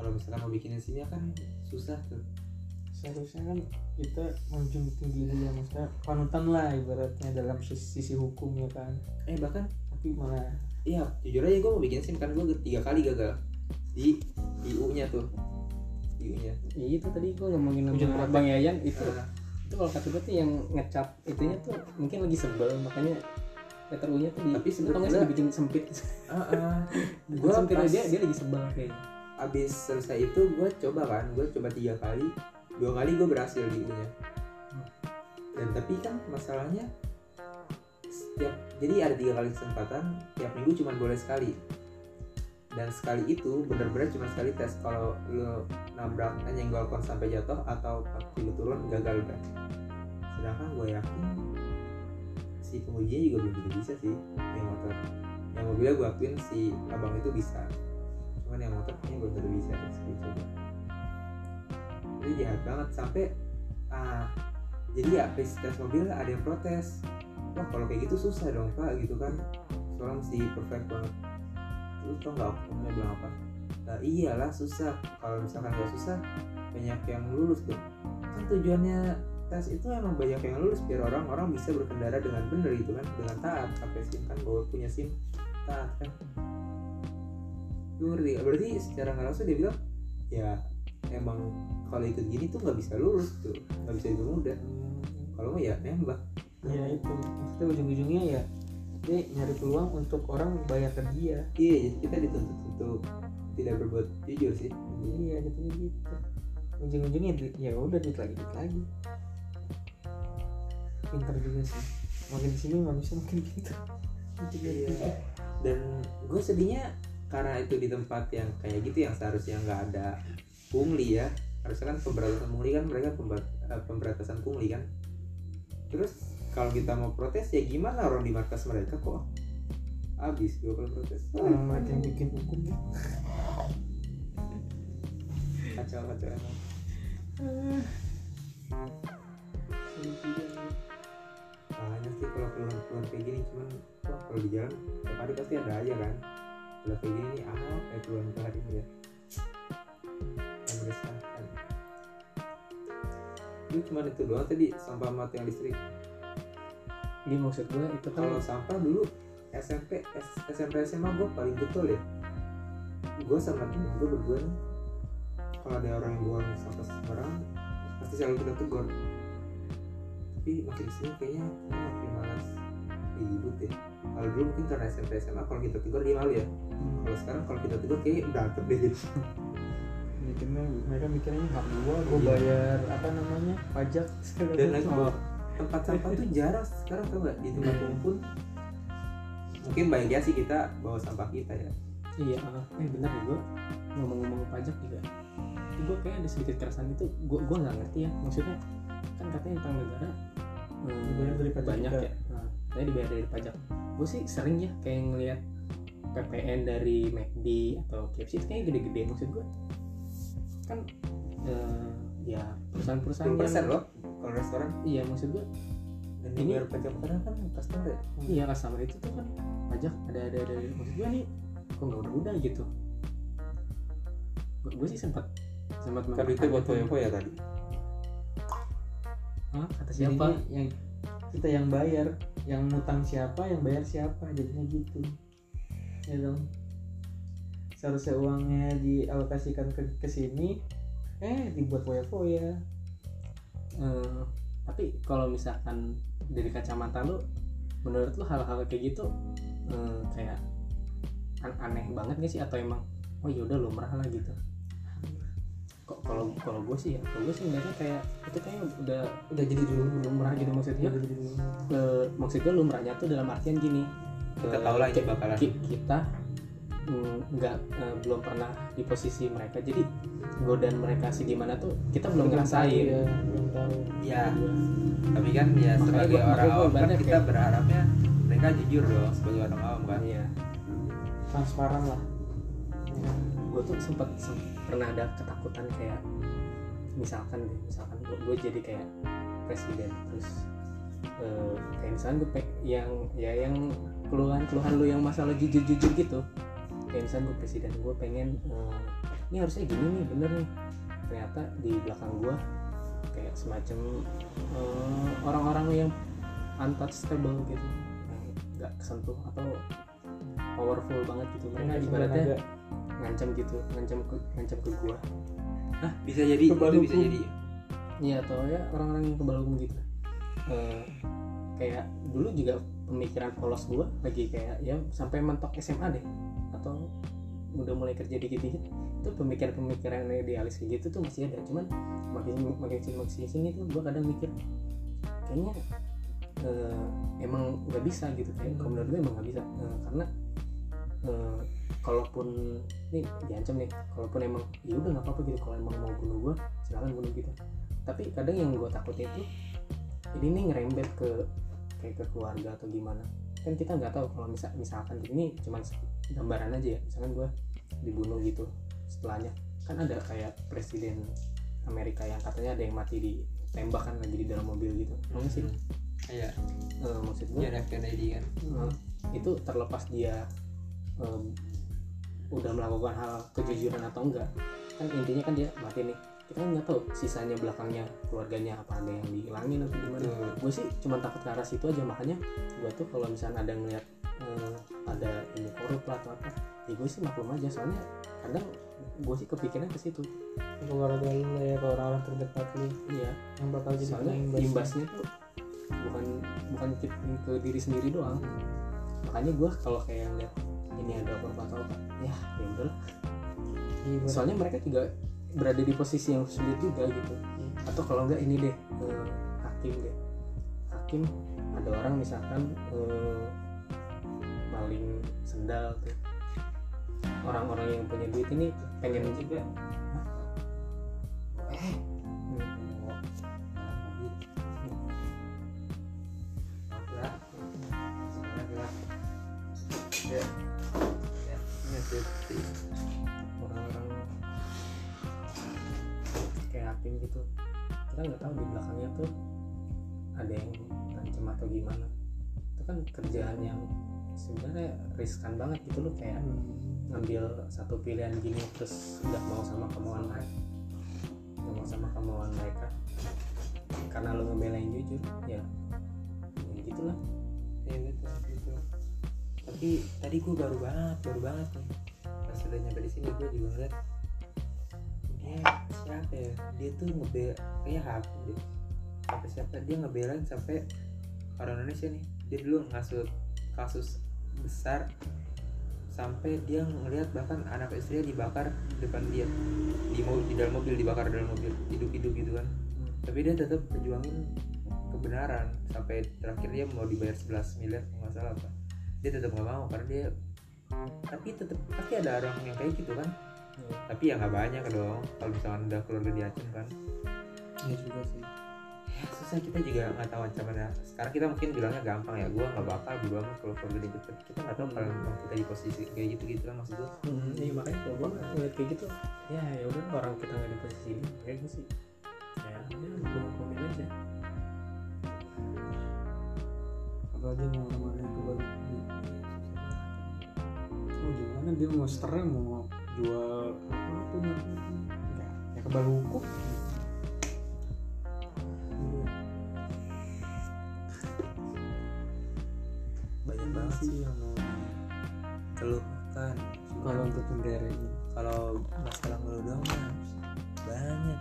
kalau misalkan mau bikin sini kan susah tuh. Seharusnya kan kita menjunjung tinggi dia maksudnya panutan lah ibaratnya dalam sisi, sisi hukum ya kan. Eh bahkan tapi malah iya jujur aja gue mau bikin sim kan gue tiga kali gagal. Di di U nya tuh. Di U nya Iya itu tadi gue ngomongin sama. Bang Yayan itu Nah, itu kalau kata gue tuh yang ngecap itunya tuh mungkin lagi sebel makanya letter U nya tuh di Tapi sebetulnya- dibikin sempit ah, ah. *laughs* gue Gua sempit pas- dia dia lagi sebel kayaknya abis selesai itu gue coba kan gue coba tiga kali dua kali gue berhasil di U nya dan tapi kan masalahnya setiap jadi ada tiga kali kesempatan tiap minggu cuma boleh sekali. Dan sekali itu benar-benar cuma sekali tes kalau lo nabrak nyenggol kon sampai jatuh atau kaki lu turun gagal udah sedangkan gue yakin si pengujinya juga belum bisa sih yang motor. Yang mobilnya gue akuin si abang itu bisa cuman yang kayaknya belum tentu bisa sekali coba itu jahat banget sampai ah jadi ya tes mobil ada yang protes. Wah kalau kayak gitu susah dong pak gitu kan. Soalnya mesti perfect banget. Lu tau nggak omnya bilang apa? Nah, iyalah susah. Kalau misalkan gak susah banyak yang lulus dong. Kan tujuannya tes itu emang banyak yang lulus biar orang-orang bisa berkendara dengan benar gitu kan dengan taat. Pakai sim kan bawa punya sim taat kan ngerti nggak? berarti secara nggak langsung dia bilang ya emang kalau ikut gini tuh nggak bisa lulus tuh nggak bisa dipermudah kalau mah ya nembak ya itu. Maksudnya ujung-ujungnya ya dia nyari peluang untuk orang bayar ke dia. Iya jadi kita dituntut untuk tidak berbuat jujur sih. Iya gitu gitu. Ujung-ujungnya ya udah duit lagi duit lagi. Pintar juga sih. Makin sini manusia makin pintar. Iya. dan gue sedihnya karena itu di tempat yang kayak gitu yang seharusnya nggak ada pungli ya. Harusnya kan pemberantasan pungli kan mereka eh, pemberantasan pungli kan. Terus kalau kita mau protes ya gimana orang di markas mereka kok habis gue kalau protes? Mereka yang bikin hukum kacau kacau emang. Banyak sih kalau keluhan-keluhan kayak gini cuman kalau di jalan tiap hari pasti ada aja kan kalau kayak gini nih apa ke hari ini ya? Meresahkan itu cuman itu doang tadi sampah mati yang listrik. Iya maksud gue itu kan kalau sampah dulu SMP S- SMP SMA gue paling betul ya. Gue sama temen gue berdua nih kalau ada orang yang buang sampah sembarangan pasti selalu kita tegur. Tapi makin ke sini kayaknya makin malas ribut ya kalau dulu mungkin karena SMP SMA kalau kita tegur dia malu ya? Kalau sekarang kalau kita tegur kayaknya berantem deh jadi mikirnya mereka mikirnya hak gua gua Iya. bayar apa namanya pajak segala dan macam. lagi bawa tempat sampah tuh jarang sekarang tau gak di tempat umum pun mungkin baiknya sih kita bawa sampah kita ya. Iya eh benar ya gue ngomong-ngomong pajak juga. Itu gue kayak ada sedikit keresahan itu gue gue nggak ngerti ya. Maksudnya kan katanya tentang negara dari pajak banyak juga. ya saya dibayar dari pajak. Gue sih sering ya kayak ngelihat PPN dari McD atau KFC itu kayaknya gede-gede maksud gue kan eh, ya perusahaan-perusahaan 10% yang loh kalau restoran? Iya maksud gue dan Ini- dibayar pajak karena kan customer ya? Iya customer itu tuh kan pajak ada ada ada maksud gue nih kok nggak udah udah gitu gue sih sempat sempat kan itu buat foya ya tadi? Hah, kata siapa? yang kita yang bayar yang ngutang siapa yang bayar siapa jadinya gitu. Ya dong. Seharusnya uangnya dialokasikan ke ke sini eh dibuat foya-foya. Eh, tapi kalau misalkan dari kacamata lu menurut lu hal-hal kayak gitu eh, kayak an- aneh banget gak sih? Atau emang oh yaudah lumrah lah gitu kalau kalau gue sih ya kalau gue sih ngeliatnya kayak itu kayaknya udah udah jadi dulu lumrah gitu maksudnya. Udah jadi dulu. Eh, maksud gue lumrahnya tuh dalam artian gini. Kita eh, tahu lah ini ki- bakalan. ki- kita mm, nggak eh, belum pernah di posisi mereka. Jadi godaan mereka segimana tuh kita belum ngerasain. ya, belum tahu. Ya tapi kan ya Makanya sebagai gua- orang awam kan kita kayak- berharapnya mereka jujur dong sebagai orang awam kan. Iya. transparan lah. Gue tuh sempat pernah ada ketakutan kayak misalkan deh misalkan gue jadi kayak presiden terus eh, kayak misalkan gue yang ya yang keluhan keluhan lu yang masalah jujur jujur gitu. Kayak misalkan gue presiden gue pengen eh, ini harusnya gini nih bener nih. Ternyata di belakang gue kayak semacam eh, orang-orang yang untouchable gitu. Yang nggak kesentuh atau powerful banget gitu. Mereka ibaratnya agak ngancam gitu ngancam ke ngancam ke gua. Hah, bisa jadi? Kebal itu bisa jadi iya atau ya orang-orang yang kebal hukum gitu. Eh, kayak dulu juga pemikiran polos gua lagi kayak ya sampai mentok SMA deh. Atau udah mulai kerja dikit-dikit itu pemikiran-pemikiran yang idealis kayak gitu tuh masih ada. Cuman makin makin sini makin sini tuh gua kadang mikir kayaknya eh, emang nggak bisa gitu kayak kalau menurut gue emang nggak bisa. Eh, karena eh, kalaupun nih diancam nih kalaupun emang ya udah nggak apa-apa gitu kalau emang mau bunuh gue silakan bunuh gitu. Tapi kadang yang gue takutin itu ini nih ngerembet ke kayak ke keluarga atau gimana. Kan kita nggak tahu kalau misal misalkan ini cuman gambaran aja ya misalkan gue dibunuh gitu setelahnya. Kan ada kayak presiden Amerika yang katanya ada yang mati ditembak kan lagi di dalam mobil gitu. Nggak sih? Iya. Eh, maksud gue Kennedy kan. Eh, itu terlepas dia em, udah melakukan hal kejujuran atau enggak kan intinya kan dia mati nih kita kan nggak tahu sisanya belakangnya keluarganya apa ada yang dihilangin atau gimana. Betul. gue sih cuma takut ke arah situ aja makanya gue tuh kalau misalnya ada ngeliat eh, ada ini korup lah atau apa ya gue sih maklum aja soalnya kadang gue sih kepikiran ke situ. Keluarga lu ya ke orang-orang terdekat lu iya. yang bakal jadi soalnya kena imbasnya tuh bukan bukan ke, ke diri sendiri doang. Makanya gue kalau kayak ngeliat ini ada korban atau apa? Ya ya udahlah soalnya mereka juga berada di posisi yang sulit juga gitu. Atau kalau enggak ini deh eh, hakim deh. Mungkin ada orang misalkan eh, maling sendal tuh. Orang-orang yang punya duit ini pengen juga. Eh hmm, ya safety orang-orang kayak hakim gitu. Kita nggak tahu di belakangnya tuh ada yang ngancem atau gimana. Itu kan kerjaan yang sebenarnya riskan banget gitu loh kayak ngambil satu pilihan gini terus nggak mau sama kemauan mereka nggak mau sama kemauan mereka. Karena lo ngebela yang jujur ya ya gitulah. Ya gitu tapi tadi gue baru banget baru banget nih. Pas udah nyampe di sini gue juga ngeliat dia siapa ya? Dia tuh ngebel kayak hakim deh. Sampai siapa? Dia ngebelain sampai orang Indonesia nih. Dia dulu ngasut kasus besar sampai dia ngelihat bahkan anak istrinya dibakar depan dia. Di mo- di dalam mobil dibakar dalam mobil. Hidup-hidup gitu kan. Tapi dia tetap perjuangin kebenaran. Sampai terakhir dia mau dibayar 11 miliar nggak salah apa dia tetap nggak mau karena dia tapi tetap pasti ada orang yang kayak gitu kan. Tapi ya nggak banyak dong kalau misalkan udah keluarga diacem kan. Iya juga sih. ya susah kita juga nggak tahu ancamannya sekarang kita mungkin bilangnya gampang ya gue nggak bakal berubah kalau keluarga dia cepet kita nggak tahu kalau memang kita di posisi kayak gitu gitu kan maksud gue Hmm, iya makanya kalau gue ngeliat kayak gitu. Ya ya udah orang kita nggak di posisi ini kayak gue sih. Ya udah gue komen aja. Apalagi mau Gimana dia mau seternya mau jual apa tuh ya, ya kebal hukum. Banyak banget sih yang mau keluh kan kalau untuk negara ini. kalau masalah ngeluh doang banyak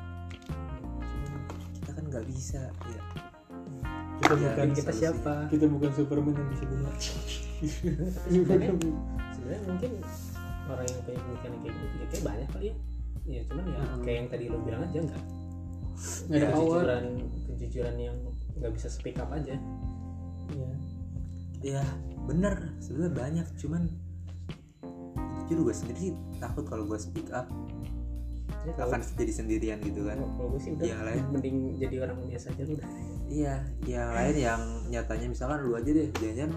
kita kan nggak bisa ya Kita Ya, bukan kita siapa kita bukan Superman yang bisa lihat. *laughs* sebenarnya mungkin orang yang punya pemikiran kayak gitu ya kayak banyak kali ya ya cuman ya Hmm. kayak yang tadi lo bilang aja enggak Nggak ada power. kejujuran kejujuran yang nggak bisa speak up aja Iya. ya bener sebenarnya banyak cuman jujur gue sendiri sih takut kalau gue speak up ya, kalau, akan jadi sendirian gitu kan kalau gue sih udah Yang lain. mending jadi orang biasa aja lu udah iya yang lain yang nyatanya misalkan lu aja deh jangan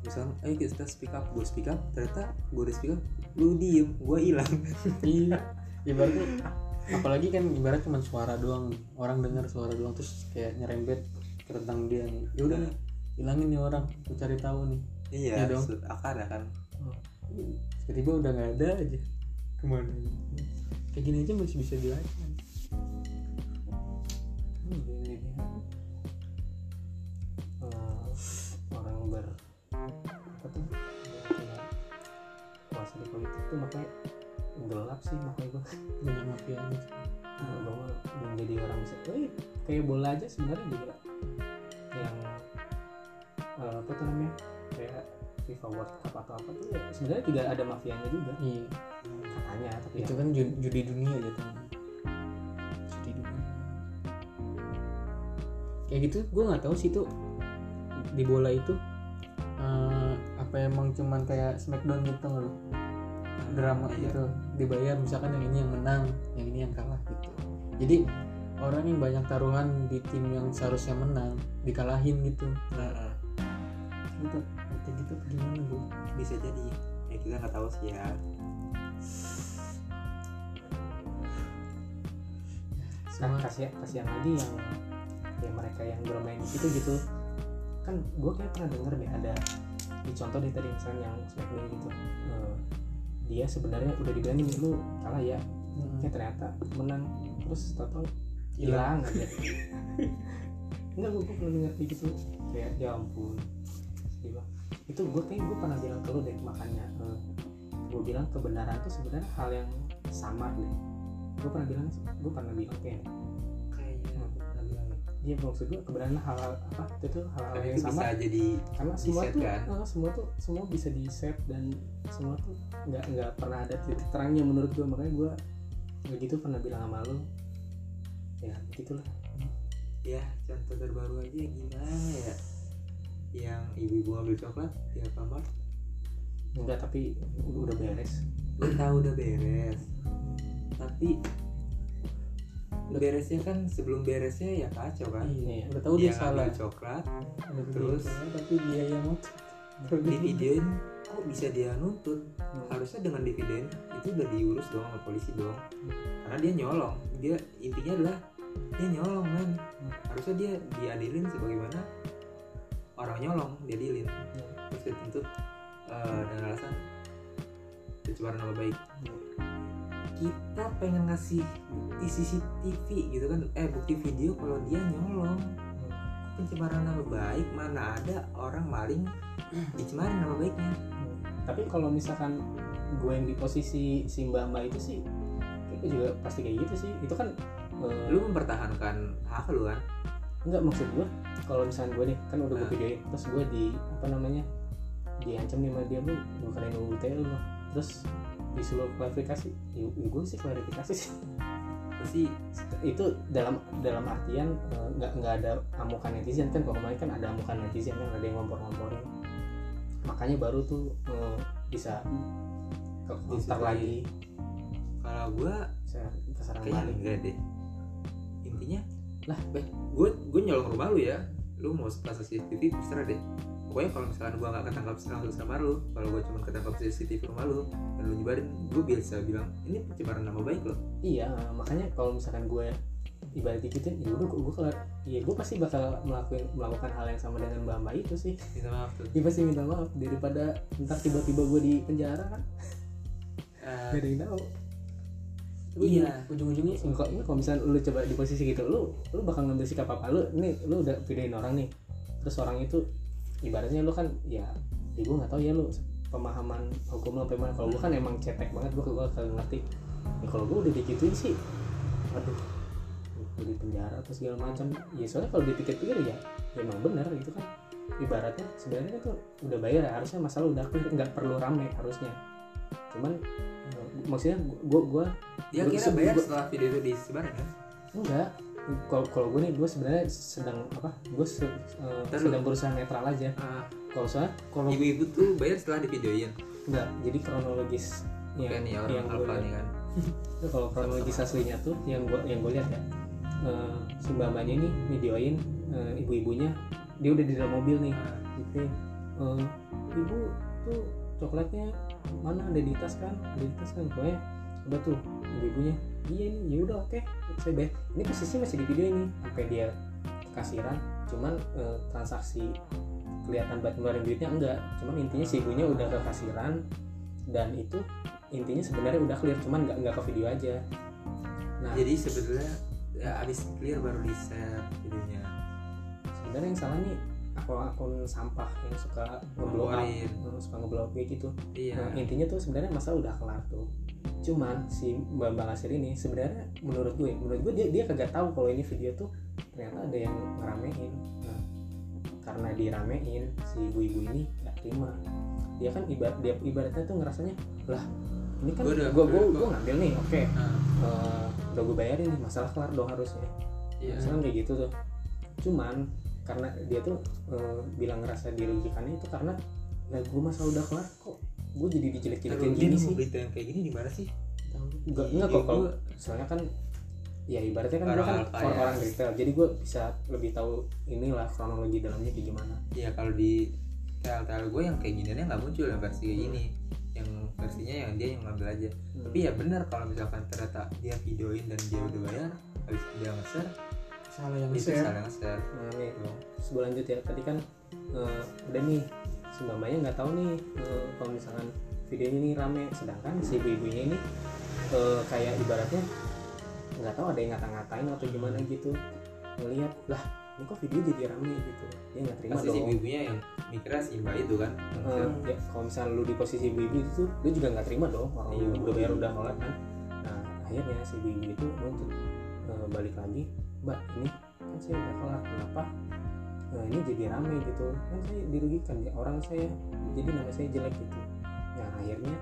misalkan ayo kita speak up. Gue speak up ternyata gue udah speak up lu diem gue hilang. *laughs* Iya ibaratnya apalagi kan ibarat cuma suara doang orang dengar suara doang terus kayak nyerempet ke tentang dia nih. Ya udah nih hilangin nih orang aku cari tahu nih. Iya Iya dong. se- akan akan tiba-tiba udah nggak ada aja. Ke mana kayak gini aja masih bisa dilacak Hmm. Eh, orang ber apa tuh kuasa di politik tuh makanya gelap sih makanya gue banyak mafianya sih. bahwa menjadi orang bisa eh, kayak bola aja sebenarnya juga yang eh, apa tuh namanya? Kayak FIFA World Cup atau apa tuh ya sebenarnya tidak ada mafianya juga. Iya. Katanya tapi itu ya, kan ju- judi dunia aja tuh judi dunia. Kayak gitu gue nggak tahu sih tuh di bola itu eh, apa emang cuman kayak smackdown gitu nggak lo drama Iya. gitu dibayar misalkan yang ini yang menang yang ini yang kalah gitu. Jadi orang yang banyak taruhan di tim yang seharusnya menang dikalahin gitu. Nah, gitu. Kayak gitu gimana gue bisa jadi. Ya kita nggak tahu sih ya. Nah kasihan kasihan lagi yang yang mereka yang bermain di situ gitu kan gue kayak pernah denger deh ada di contoh deh tadi misalnya yang Smackdown gitu Eh, dia sebenarnya udah dibilangin lu kalah ya. Ya ternyata menang terus tau hilang. aja. *laughs* Enggak gue pernah denger kayak gitu. Kayak ya ampun. Sedih banget itu gue kayak gue pernah bilang ke lu deh makanya gue bilang kebenaran tuh sebenarnya hal yang samar deh. Gue pernah bilang gue pernah bilang kayak Iya maksud gue kebenaran hal, hal apa itu tuh hal-hal Karena yang sama. bisa jadi karena semua tuh kan? eh, semua tuh semua bisa di set dan semua tuh nggak nggak pernah ada titik terangnya menurut gue makanya gue nggak gitu pernah bilang sama lo ya gitulah. Ya contoh terbaru aja gimana ya? Yang ibu-ibu ngambil coklat di Alfamart enggak tapi udah beres. Gue tahu udah beres. Tapi beresnya kan sebelum beresnya ya kacau kan? Iya. udah tahu dia, dia salah. coklat Udah Terus? dia tapi dia yang *laughs* di videoin kok bisa dia nuntut? Harusnya dengan divideoin itu udah diurus dong sama polisi dong. Karena dia nyolong. Dia intinya adalah dia nyolong kan harusnya dia diadilin sebagaimana orang nyolong diadilin. Terus dia tuntut eh, dengan alasan pencemaran nama baik kita pengen ngasih bukti CCTV gitu kan. Eh bukti video kalau dia nyolong. Pencemaran nama baik mana ada orang maling dicemarin nama baiknya. Tapi kalau misalkan gue yang di posisi si mbak mbak itu sih gue juga pasti kayak gitu sih. Itu kan eh, lu mempertahankan hak lu kan? Enggak maksud gue kalau misalkan gue nih kan udah gue Nah. videoin terus gue di apa namanya diancam nih sama dia lu gue kalian UTL lu terus disuruh klarifikasi. Ya, gue sih klarifikasi sih. Pasti itu dalam dalam artian eh, nggak nggak ada amukan netizen kan. Kalau kemarin kan ada amukan netizen kan ada yang ngompor-ngomporin. Makanya baru tuh eh, bisa Bisa lagi. Kalau keserang kayaknya balik. enggak deh. Intinya Lah. gue gue nyolong rumah lu ya. Lu mau pasang CCTV terserah deh pokoknya kalau misalkan gua nggak ketangkap langsung sama lu kalau gua cuma ketangkap CCTV rumah lu dan lu nyebarin gue bisa bilang ini pencemaran nama baik lo. Iya makanya kalau misalkan gue ibarat gituin ya udah gue gue kelar. Ya gue pasti bakal melakukan melakukan hal yang sama dengan mbak mbak itu sih. Minta maaf tuh. Dia pasti minta maaf daripada ntar tiba-tiba gue di penjara kan. Eh, gak ada yang tahu iya ujung-ujungnya kalau ini kalau misalnya lu coba di posisi gitu lu lu bakal ngambil sikap apa lu ini lu udah videoin orang nih. Terus orang itu ibaratnya lu kan ya ya gue nggak tahu ya lu pemahaman hukum sampai mana kalau gue kan emang cetek banget gue gue kagak ngerti. Ya kalau gue udah digituin sih aduh gue di penjara atau segala macam. Ya soalnya kalau dipikir-pikir ya, ya emang benar gitu kan. Ibaratnya sebenarnya kan tuh udah bayar ya harusnya masalah udah clear nggak perlu rame harusnya. Cuman eh, maksudnya gue gue dia Gua- kira bayar gua- setelah video itu disebarin kan? Enggak kalau kalau gue nih gue sebenarnya sedang apa gue se- Ntar sedang berusaha netral aja. Ah, kalau soalnya kalau ibu-ibu tuh bayar setelah divideoin. Enggak jadi kronologis yang nih orang yang gue nih kan. *laughs* Kalau kronologis aslinya tuh yang gue yang gue lihat ya. Eh, si mbak mbaknya ini videoin eh, ibu-ibunya. Dia udah di dalam mobil nih. Ah, gitu. Eh, ibu tuh coklatnya mana? Ada di tas kan? Ada di tas kan? Pokoknya udah tuh ibu-ibunya. Iya ini ya udah oke. saya bayar ini posisi masih di video ini. Sampai dia kasiran cuman eh, transaksi kelihatan buat ngeluarin duitnya enggak. Cuman intinya si ibunya udah ke kasiran dan itu intinya sebenarnya udah clear cuman nggak nggak ke video aja. Nah jadi sebetulnya ya, abis clear baru di share videonya. Sebenarnya yang salah nih akun-akun sampah yang suka ngeblow up suka ngeblow kayak gitu iya. Nah, intinya tuh sebenarnya masa udah kelar tuh. Cuman si Mbak Mbak ini sebenarnya menurut gue, menurut gue dia dia kagak tahu kalau ini video tuh ternyata ada yang ngeramein. Nah, karena diramein si ibu-ibu ini gak terima. Dia kan ibarat dia ibaratnya tuh ngerasanya lah ini kan Gua gue gue gua- gue ngambil nih, oke, Nah, eh, udah gue bayarin nih, masalah kelar dong harusnya. iya Misalnya kayak gitu tuh. Cuman karena dia tuh eh, bilang ngerasa dirugikannya itu karena lah gue masalah udah kelar kok gue jadi dijelek-jelekin Aduh, gini sih. berita yang kayak gini di mana sih? Enggak Di- enggak kok kalau gua- soalnya kan ya ibaratnya kan gue Orang kan alpha orang, ya. orang retail jadi gue bisa lebih tahu inilah kronologi dalamnya kayak gimana. Iya kalau di tel-tel gue yang kayak giniannya nggak muncul yang versi kayak gini. Yang versinya yang dia yang ngambil aja. Tapi ya benar kalau misalkan ternyata dia videoin dan dia udah bayar habis dia nge-share salah yang itu share salah nge-share. Nah nih gue lanjut ya. Tadi kan eh, udah nih si mamanya nggak tahu nih eh, kalau misalkan videonya ini rame. Sedangkan si ibu-ibunya ini eh, kayak ibaratnya nggak tahu ada yang ngata-ngatain atau gimana gitu. Ngelihat lah ini kok video jadi rame gitu. Dia nggak terima pasti si dong. ibunya yang mikirnya si mbak itu kan? Share. ya kalau misalnya lu di posisi ibu-ibu itu lu juga nggak terima dong orang Iya. lu udah bayar udah nolak kan? Nah akhirnya si ibu-ibu itu nuntut eh, balik lagi mbak ini kan saya udah kelar kenapa nah, ini jadi rame gitu. Kan saya dirugikan ya orang saya jadi nama saya jelek gitu. Nah akhirnya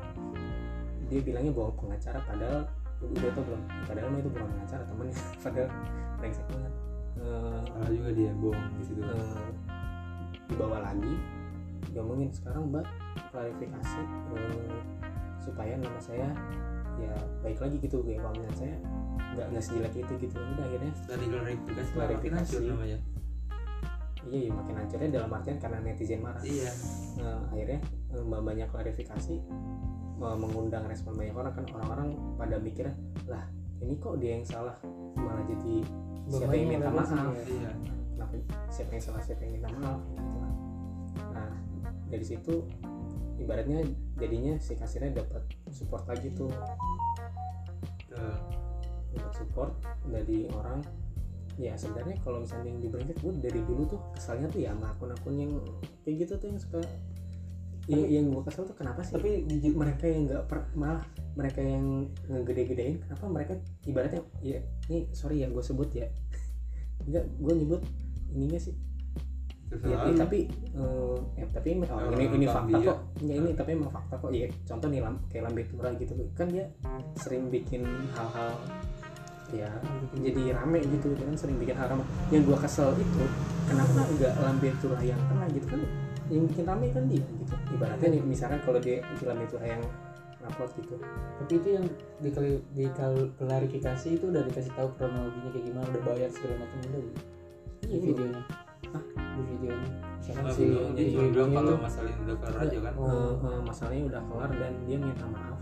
dia bilangnya bawa pengacara padahal udah tau belum padahal mah itu bukan pengacara temennya. *laughs* Padahal brengsek banget. Salah juga dia bohong di situ. eh, dibawa lagi diomongin sekarang mbak klarifikasi eh, supaya nama saya ya baik lagi gitu ya menurut saya nggak nggak sejelek itu gitu. Udah akhirnya dari klarifikasi Klarifikasi. namanya iya iya makin hancurnya dalam artian karena netizen marah. Iya. Nah, akhirnya eh, mbak banyak klarifikasi eh, mengundang respon banyak orang kan orang-orang pada mikirnya lah ini kok dia yang salah? Malah jadi siapa yang minta maaf? Iya. Kenapa siapa yang salah siapa yang minta maaf gitu lah. nah dari situ ibaratnya jadinya si kasirnya dapat support lagi tuh. Tuh. dapat support dari orang ya sebenarnya kalau misalnya yang di Branded gue dari dulu tuh kesalnya tuh ya sama akun-akun yang kayak gitu tuh yang suka yang, yang gue kesel tuh kenapa sih? tapi di mereka yang nggak per, malah mereka yang ngegede-gedein kenapa mereka ibaratnya ya ini sorry ya gue sebut ya. *laughs* Enggak gue nyebut ininya sih. Ya, ya, tapi eh, ya, tapi oh, ini ini fakta dia. kok. Ya ini tapi emang fakta kok. Ya contoh nih lam, kayak lambe tura gitu kan dia sering bikin hal-hal ya jadi rame gitu kan sering bikin hal yang gua kesel itu kenapa enggak lambe tura yang kena gitu kan? Yang bikin rame kan dia gitu. Ibaratnya nih misalkan kalau dia si lambe tura yang upload gitu. Tapi itu yang dikali diklarifikasi itu udah dikasih tahu kronologinya kayak gimana udah bayar segala macam udah di Iya, videonya. Hah? di videonya. Misalkan ah, si belum. dia cuma bilang kalau tuh. masalah ini udah kelar aja kan? Oh. Eh, eh, masalahnya udah kelar dan dia minta maaf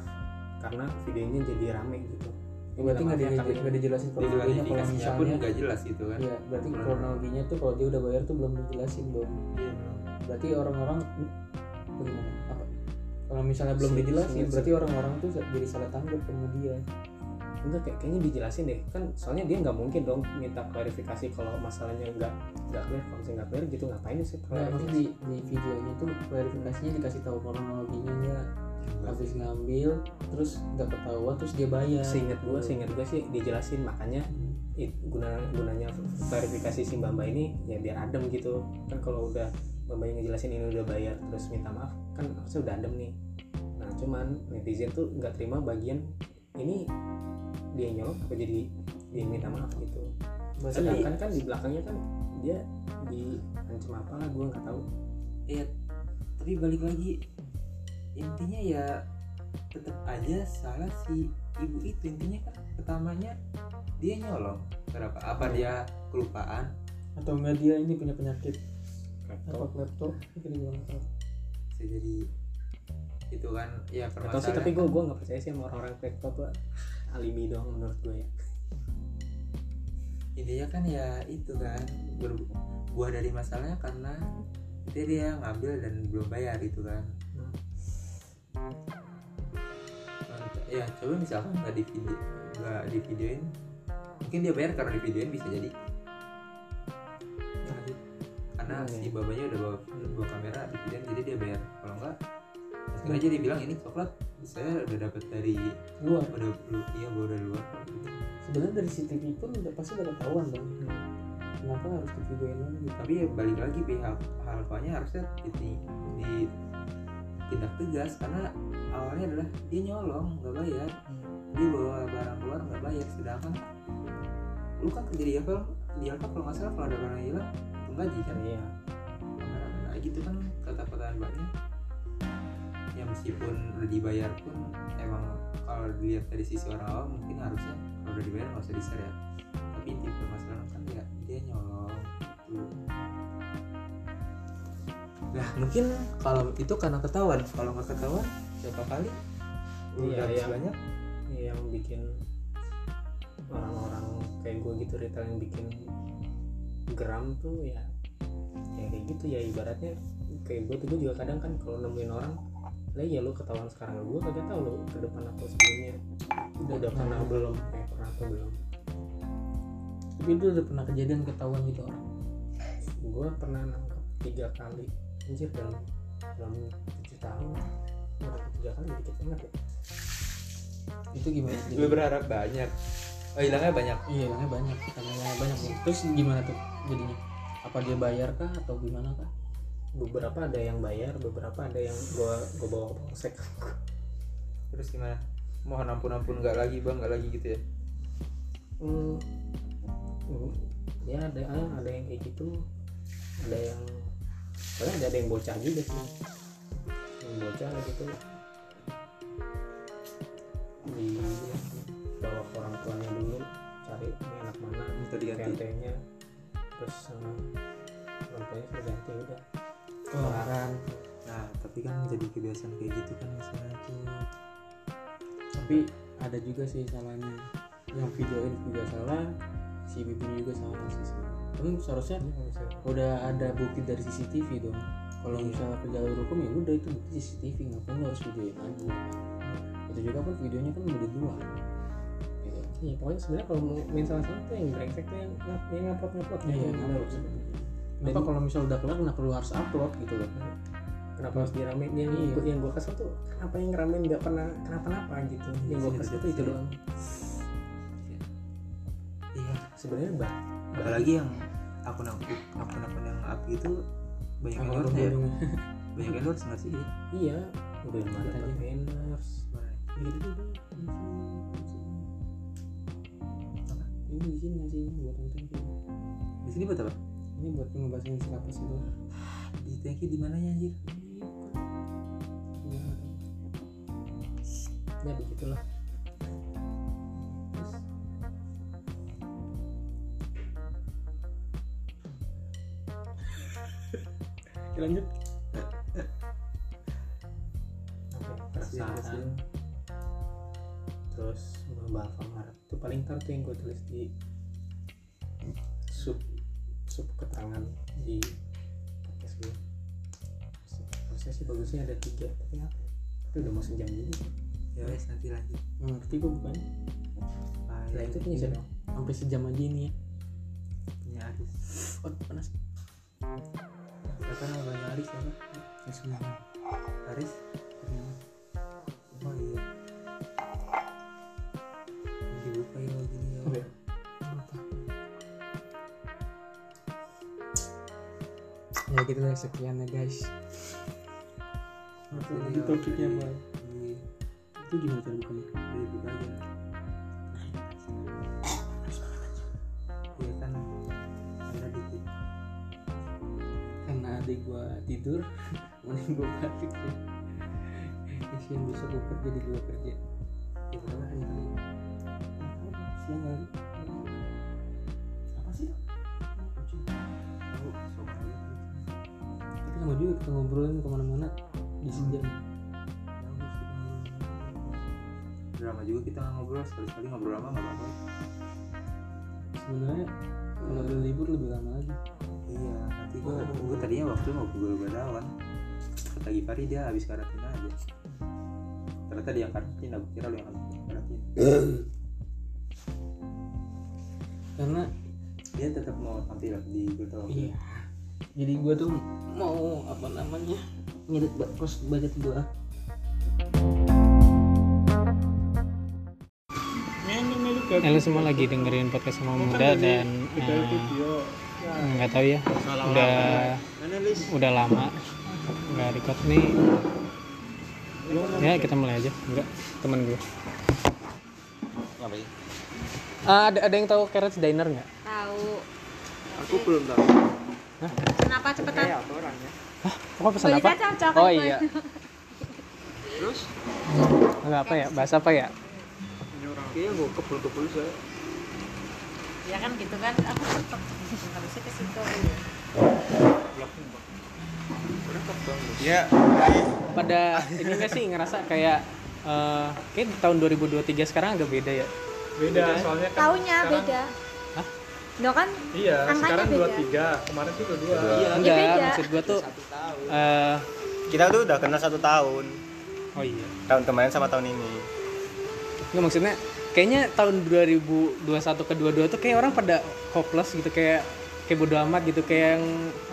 karena videonya jadi rame gitu Dia berarti nggak ya di, nggak dijelasin di kronologinya kalau klarifikasinya pun misalnya nggak jelas gitu kan Iya, berarti Belum. kronologinya tuh kalau dia udah bayar tuh belum dijelasin dong. Iya, belum. Berarti orang-orang bagaimana? Apa? Kalau misalnya belum Si- dijelasin, si- berarti orang-orang tuh jadi salah tanggap sama dia. Enggak kayak kayaknya dijelasin deh. Kan soalnya dia nggak mungkin dong minta klarifikasi kalau masalahnya nggak nggak clear. Kalau nggak clear gitu ngapain sih Nah, klarifikasi? maksudnya di, di videonya tuh klarifikasinya dikasih tahu kronologinya dia habis ngambil, terus nggak ketahuan, terus dia bayar. seingat gua seingat gua sih dijelasin. Makanya Hmm. it, guna gunanya klarifikasi si mbak mbak ini ya biar adem gitu. Kan kalau udah mbak mbak yang ngejelasin ini udah bayar terus minta maaf kan harusnya udah adem nih. Nah cuman netizen tuh nggak terima bagian ini dia nyolok apa jadi dia yang minta maaf gitu. Berarti sedangkan kan di belakangnya kan dia diancam apa lah gue nggak tahu. Iya, tapi balik lagi intinya ya tetap aja salah si ibu itu. Intinya kan pertamanya dia nyolong. Berapa? Apa dia kelupaan? Atau enggak dia ini punya penyakit? Laptop laptop itu bisa jadi itu kan. Ya tahu sih permasalahan tapi gue gue nggak percaya sih sama orang-orang laptop tuh alibi doang menurut gue ya. Intinya kan ya itu kan ber- buah dari masalahnya karena dia dia ngambil dan belum bayar gitu kan. Hmm. Ya coba misalkan nggak di video nggak di videoin mungkin dia bayar karena di videoin bisa jadi. Karena Hmm. si babanya udah bawa, bawa kamera di videoin jadi dia bayar. Kalau enggak mungkin aja dia bilang ini coklat. Saya udah dapat dari luar. udah lu- iya bawa dari luar. Sebenarnya dari CCTV pun udah pasti udah ketahuan dong. Kenapa harus di videoin lagi? Tapi ya balik lagi pihak halvanya harusnya di, di tindak tegas karena awalnya adalah dia nyolong nggak bayar. Dia bawa barang keluar nggak bayar. Sedangkan lu kan kerja di Apple di Alfa kalau nggak salah kalau ada barang hilang gaji kan iya. Nah gitu kan kata-kata mbaknya. ya meskipun udah dibayar pun emang kalau dilihat dari sisi orang awam mungkin harusnya kalau udah dibayar nggak usah di ya. Tapi inti permasalahan kan ya dia nyolong gitu. Nah mungkin kalau itu karena ketahuan. Kalau nggak ketahuan siapa kali? Iya, udah iya. banyak. yang bikin orang-orang kayak gue gitu retail yang bikin geram tuh ya ya kayak gitu ya. Ibaratnya kayak gue tuh gue juga kadang kan kalau nemuin orang lah ya lu ketahuan sekarang gue kagak tahu lu ke depan atau sebelumnya. Udah, udah pernah belum? Eh pernah atau belum? Tapi itu udah pernah kejadian ketahuan gitu orang. Gue pernah nangkep tiga kali. Anjir dalam dalam tujuh tahun. Udah tiga kali dikit banget ya. Itu gimana gue jadi berharap banyak. Oh hilangnya banyak. Iya hilangnya banyak. Karena hilangnya banyak. Terus gimana tuh jadinya? Apa dia bayar kah atau gimana kah beberapa ada yang bayar beberapa ada yang gue gue bawa ke polsek. *laughs* Terus gimana? Mohon ampun ampun nggak lagi bang nggak lagi gitu ya? Hmm, hmm, ya ada ah, ada yang kayak gitu. Ada yang soalnya ada, ada yang bocah juga sih. Yang bocah gitu di bawa ke orang tuanya dulu cari ini anak mana Minta diganti. Terus eh, orang tuanya sudah ganti udah Oh. kelaran nah tapi kan jadi kebiasaan kayak gitu kan misalnya tuh tapi ada juga sih salahnya. Yang videoin juga salah si bibinya juga salah sih kan seharusnya udah ada bukti dari CCTV dong. Kalau Iya. misalnya ke jalur hukum ya udah itu bukti CCTV ngapain lu harus videoin lagi itu juga kan videonya kan udah dibuang gitu. Iya pokoknya sebenarnya kalau mau main salah tuh yang brengsek tuh yang yang ngupload ngupload Iya, gitu Kenapa kalau misal udah kelar kenapa lu harus upload gitu loh? Kenapa harus diramein? Yang Iya. gua- yang gue kesel tuh kenapa yang ngeramein nggak pernah kenapa-napa gitu. Yang gue Iya, kesel iya, tuh itu iya. doang. Iya. Sebenarnya bah apalagi yang akun akun akun akun yang up gitu banyak Kalau endorse ya banyak endorse nggak sih iya. Udah yang Kita aja. endorse gitu udah ini di sini ngasih buat konten di sini buat apa ini buat ngebahasin si kapas itu. Di tanki di mananya anjir? Ya begitulah. Ya, lanjut. Perasaan terus bahas Alfamart. Itu paling ntar tuh yang gue tulis di keterangan di podcast gue. Harusnya sih bagusnya ada tiga tapi apa ya? tapi udah mau sejam juga. Ya wes nanti lanjut Nggak ngerti gue bukan? Lah itu punya siapa? Sampai sejam aja ini ya. Punya Aris. Oh panas. Siapa namanya? Aris siapa ya gitu lah sekian ya guys Jadi, Itu topiknya, Bang. di- itu gimana cara bukanya dibuka aja. Iya kan? Ada dikit karena adik gua tidur *laughs* mending gua balik. Ya kasihan besok gua kerja di luar kerja. Itu kan ada yang siang lagi kita ngobrolin ke mana-mana di sejam bagus gitu. drama juga kita ngobrol sekali-sekali ngobrol lama nggak apa-apa. Sebenarnya kalau ada libur lebih lama lagi. Iya nanti gua gua tadinya waktu mau ke Gadawan kata Gipari dia habis karantina aja. Ternyata dia yang karantina gua kira lu yang karantina karena dia tetap mau tampil di Gadawan iya jadi gua tuh mau apa namanya? Ngedit ba- kos budget gua. Halo semua lagi dengerin podcast sama muda dan eh, nggak tahu ya. Udah udah lama nggak record nih. Ya kita mulai aja. Enggak temen gue Ah, ada ada yang tahu Carrots Diner nggak? Tahu. aku belum tahu Kenapa cepetan? Kok pesan Beli apa kacang, coklat oh gue. iya terus nggak apa ya bahasa apa ya kayaknya gua kepul kepul saya Ya kan gitu kan. Aku cepet. Harusnya ke situ. ya pada ini nggak sih ngerasa kayak eh kayak tahun 2023 sekarang agak beda ya beda soalnya kan Tahunnya beda. No kan iya Angkanya sekarang beda. 23 kemarin tuh 22 Iya. enggak beda. maksud gue tuh eh kita tuh udah kenal satu tahun oh iya tahun kemarin sama tahun ini nggak maksudnya kayaknya tahun 2021 ke 22 tuh kayak orang pada hopeless gitu kayak kayak bodo amat gitu kayak yang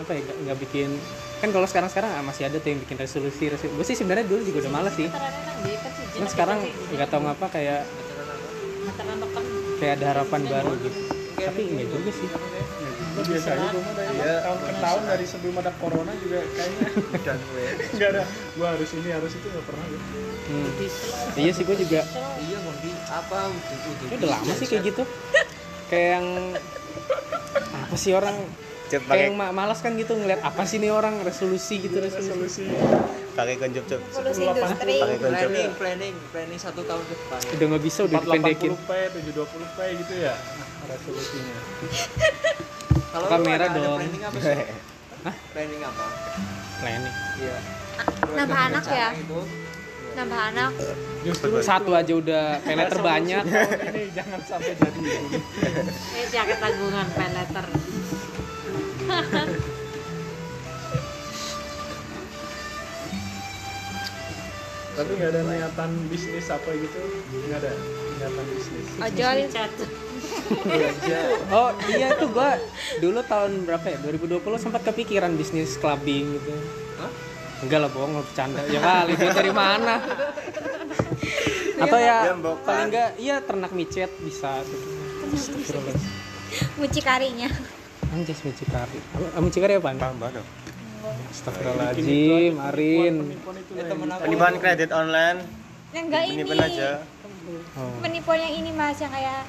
apa ya nggak- bikin kan kalau sekarang sekarang ah, masih ada tuh yang bikin resolusi resolusi gue sih sebenarnya dulu juga udah males sih kan dia kan cuman sekarang nggak tahu ngapa kayak dokter. kayak ada harapan baru gitu tapi enggak juga sih. Lu biasa aja gue mah dari tahun ke tahun dari sebelum ada corona juga kayaknya. Dan gue. Nggak ada. Gua harus ini harus itu nggak pernah gitu hmm. iya sih gue juga. Iya mau di apa Ya udah lama sih kayak gitu. Kayak yang apa sih orang? Cep kayak pakai yang ma- malas kan gitu ngeliat apa sih nih orang? Resolusi gitu resolusi, pakai kuncup cep. Polusi industri. Planning planning planning satu tahun ke depan. Udah nggak bisa udah dipendekin 480p 720p gitu ya resolusinya *laughs* kalau Kamera ada, ada dong. planning apa *laughs* sih? Planning apa? Planning. Iya. Nambah anak ya? itu. Nambah anak. justru satu aja udah pelet terbanyak. ini jangan sampai jadi. Eh jaket tanggungan pay tapi nggak ada niatan bisnis apa gitu nggak ada niatan bisnis Ojol. Cat. oh iya tuh gua dulu tahun berapa ya 2020 sempat kepikiran bisnis clubbing gitu enggak lah bohong lo bercanda ya kali duit dari mana atau ya paling enggak iya ternak micet bisa gitu. Astagfirullah. Mucikarinya. Anjas mucikari. Apa- Mucikari apa? Tambah dong. Astagfirullahaladzim, Arin. penipuan kredit online, Yang enggak ini. penipuan aja. Oh. Penipuan yang ini Mas yang kayak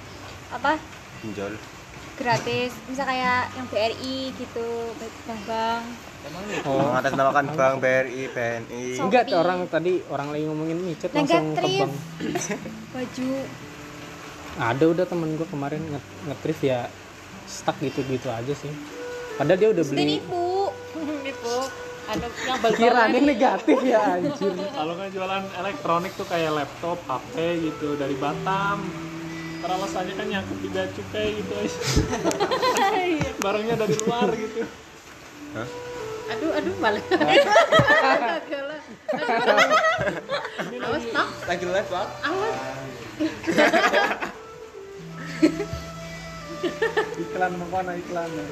apa? Pinjol. Gratis. Misal kayak yang BRI gitu, bank-bank. Oh. Mengatasnamakan bank BRI, BNI. Enggak, orang tadi orang lagi ngomongin micet langsung ke bank. *laughs* Baju. Ada udah temen gue kemarin nge- nge-thrift ya stuck gitu-gitu aja sih. Padahal dia udah beli. nipu. Nipu. Anu yang bal Kiranya negatif ya anjir. *laughs* kalau nggak jualan elektronik tuh kayak laptop HP gitu dari Batam Ntar alasannya kan nyangkut di bea cukai gitu aja *laughs* barangnya dari luar gitu Aduh aduh balik. *laughs* Awas tak. lagi live pak Awas. Iklan mana iklannya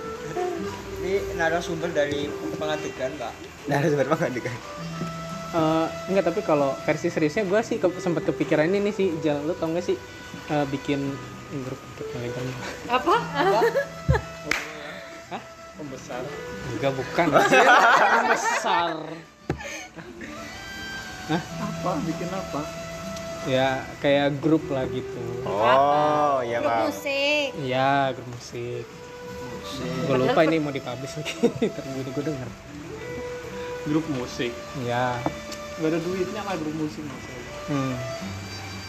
ini narasumber dari pengadegan pak. Nah, harus berpengadukan. Eh, enggak tapi kalau versi seriusnya gue sih ke, sempat kepikiran ini nih sih Jal, lu tau gak sih eh, bikin grup untuk Telegram? Apa? pembesar enggak bukan. *laughs* Yang besar? Apa? Bikin apa ya kayak grup lah gitu. Oh, iya Grup Bang. musik. Iya grup musik. Gue lupa ini mau dipublish lagi. *laughs* Terus gue denger. Grup musik. Ya nggak ada duitnya lah grup musik maksudnya hmm.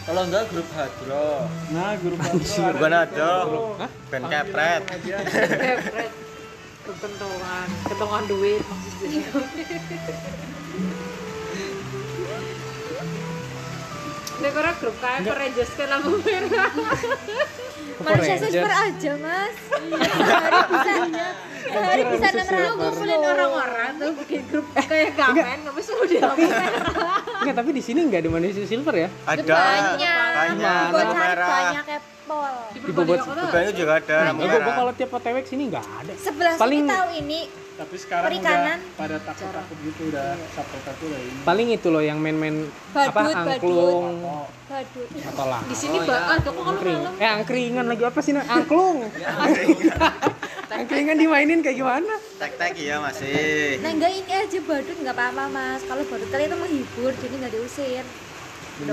kalau enggak grup hadro. Nah grup apa Bukan ada. Band kepret. *laughs* Kepret. Kepentungan, kepentungan duit maksudnya. *laughs* Nek ora grup kae Power Rangers ke lampu merah. Manusia silver aja, Mas. Sehari bisa sehari bisa Manusia 600. silver. Ngumpulin orang-orang tuh bikin grup kayak gamen, habis udah di lampu merah. Enggak, tapi di sini nggak ada manusia silver ya Ada. Banyak. Banyak. Hari banyak Apple. di bobot Bebannya juga ada Enggak, merah. kalau tiap OTW sini nggak ada Sebelah Paling- sini tahu ini tapi sekarang Perikanan. udah pada takut takut gitu udah sapel takut udah ini. Paling itu loh yang main-main apa Badut, angklung. Oh badut. atau lah Di sini ba ah, kok kalau angkring malam eh angkringan lagi apa sih Nak? angklung. *laughs* Angkringan. Dimainin kayak gimana? Tek tek iya masih Nah enggak ini aja badut nggak apa-apa mas. Kalau badut kali itu menghibur jadi nggak diusir. Itu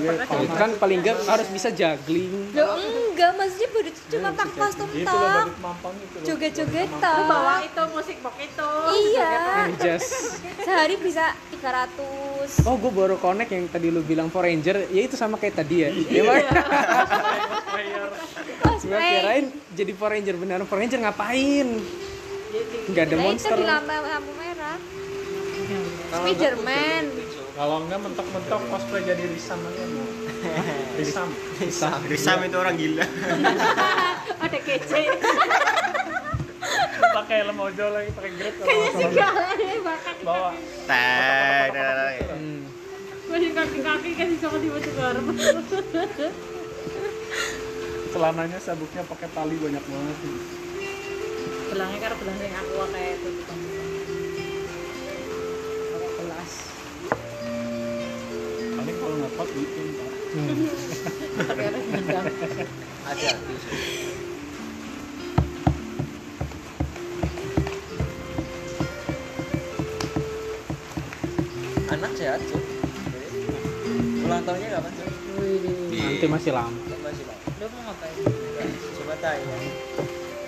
kan paling enggak harus bisa juggling Loh enggak maksudnya badut itu cuma tak kostum itu loh tak. badut mampang itu loh Joget-joget Lu tak. bawa itu musik box itu. Iya. just Sehari bisa 300. oh gue baru connect yang tadi lu bilang Power Ranger ya itu sama kayak tadi ya ya Bang? gue kirain jadi Power Ranger beneran Power Ranger ngapain nggak ada Nah, itu monster di lampu lampu merah. Spiderman. Kalau enggak mentok-mentok cosplay jadi Risam aja. *laughs* Mau Risam. Risam itu orang gila. *laughs* Ada kece. *laughs* pakai helm ojol lagi pakai grab Kayaknya sih galanya bakal bawa. Hmm. masih kaki-kaki kan bisa tiba-tiba celananya sabuknya pakai tali banyak banget. Belangnya karena belang yang aku kayak itu. Kalau ngepot bikin Pak. Ada tuh anak sehat cuy ulang tahunnya kapan cuy nanti masih lama. Masih lama. Lu mau ngapain? coba tanya.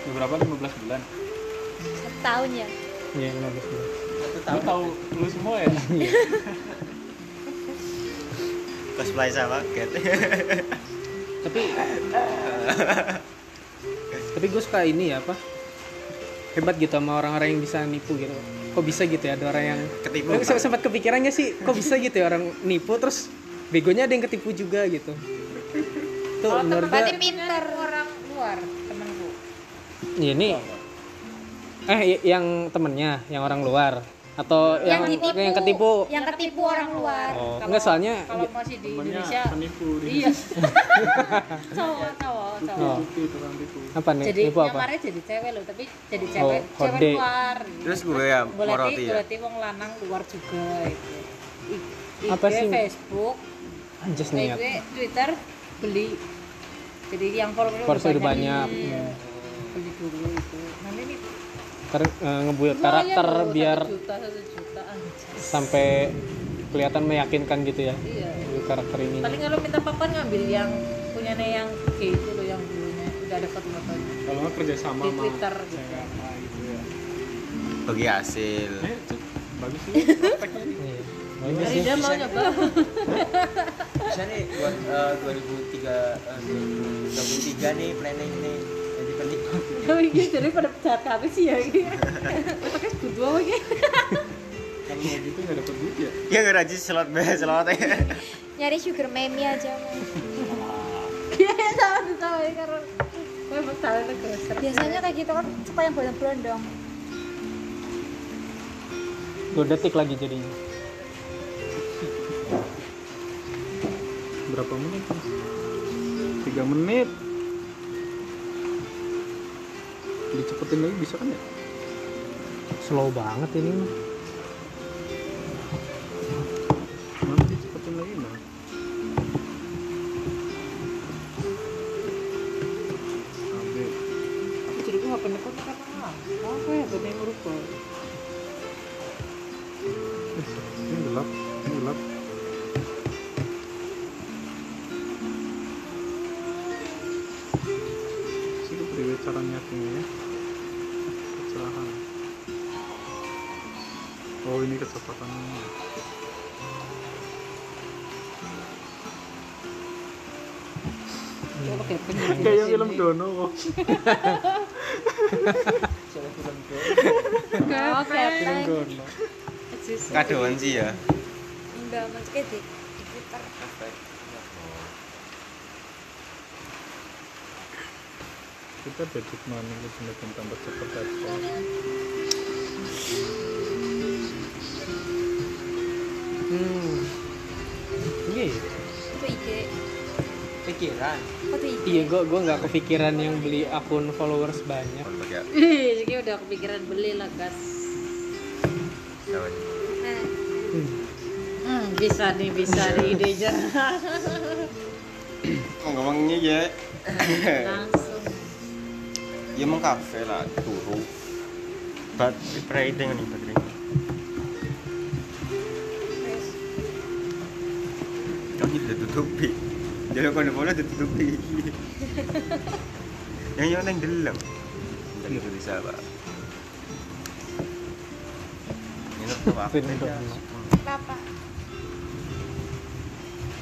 Udah berapa? 15 bulan. Satu tahun ya? Iya 15 bulan. lu tahu lu semua ya *laughs* cosplay sama Cat Tapi tapi gue suka ini ya apa? Hebat gitu sama orang-orang yang bisa nipu gitu. Kok bisa gitu ya ada orang yang ketipu. Eh, se- sempat kepikirannya sih kok bisa gitu ya orang nipu terus begonya ada yang ketipu juga gitu. Tuh menurut gue berarti pinter orang luar temenku ya ini eh yang temennya yang orang luar atau yang yang ditipu yang ketipu? Yang ketipu orang luar. Oh. Enggak soalnya kalau masih di temennya Indonesia penipu di iya. *laughs* Cowok cowok cowok. apa nih? Jadi nipu apa? nyamarnya jadi cewek loh tapi jadi cewek Oh, cewek kode. luar. Terus gue ya berarti moroti ya berarti wong lanang luar juga itu IG, Apa sih? Facebook. Niat IG, Twitter beli. Jadi yang follower Followers udah banyak. Iya. beli dulu itu. Nanti ini Ter, eh, ngebuat lumayan karakter loh, biar satu juta satu juta anjas. sampai kelihatan meyakinkan gitu ya iya. karakter ini. Paling kalau minta papan ngambil yang punyanya yang G itu loh yang dulunya udah ada foto-fotonya kalau nggak kerja sama Di sama Twitter gitu. cewek apa gitu ya. Bagi hasil. Eh bagus sih. *laughs* Nih. Bagus. Sih. Rida mau nyoba bisa nih buat eh, 2003 eh, 2023 nih planning nih Oh iya, jadi pada jahat kami sih ya ini. Pakai berdua lagi. kalau mau gitu nggak dapet duit ya? Ya nggak rajin slot be slot ya. Nyari sugar mami aja Iya, sama sama ini karena salah grosser. biasanya kayak gitu kan suka yang bolong-bolong dua detik lagi jadinya. Berapa menit? Tiga menit dicepetin lagi bisa kan ya? Slow banget ini Dono. Kok. Dono kadoan sih ya. Enggak maksudnya di kita money lu semakin tambah cepet aja. Hmm. Iya ya? itu IG pikiran oh iya gue gue nggak kepikiran yang beli akun followers banyak. Ya jadi udah kepikiran beli lah gas. nah Hmm, bisa nih, bisa nih mau ngomongnya ya Langsung. ya emang kafe lah turu. Bat trading nih bat trading kami udah kalau ada bola udah tutupi. Yang yang yang delang jadi itu bisa pak. Ini tuh apa? Apa? Dia.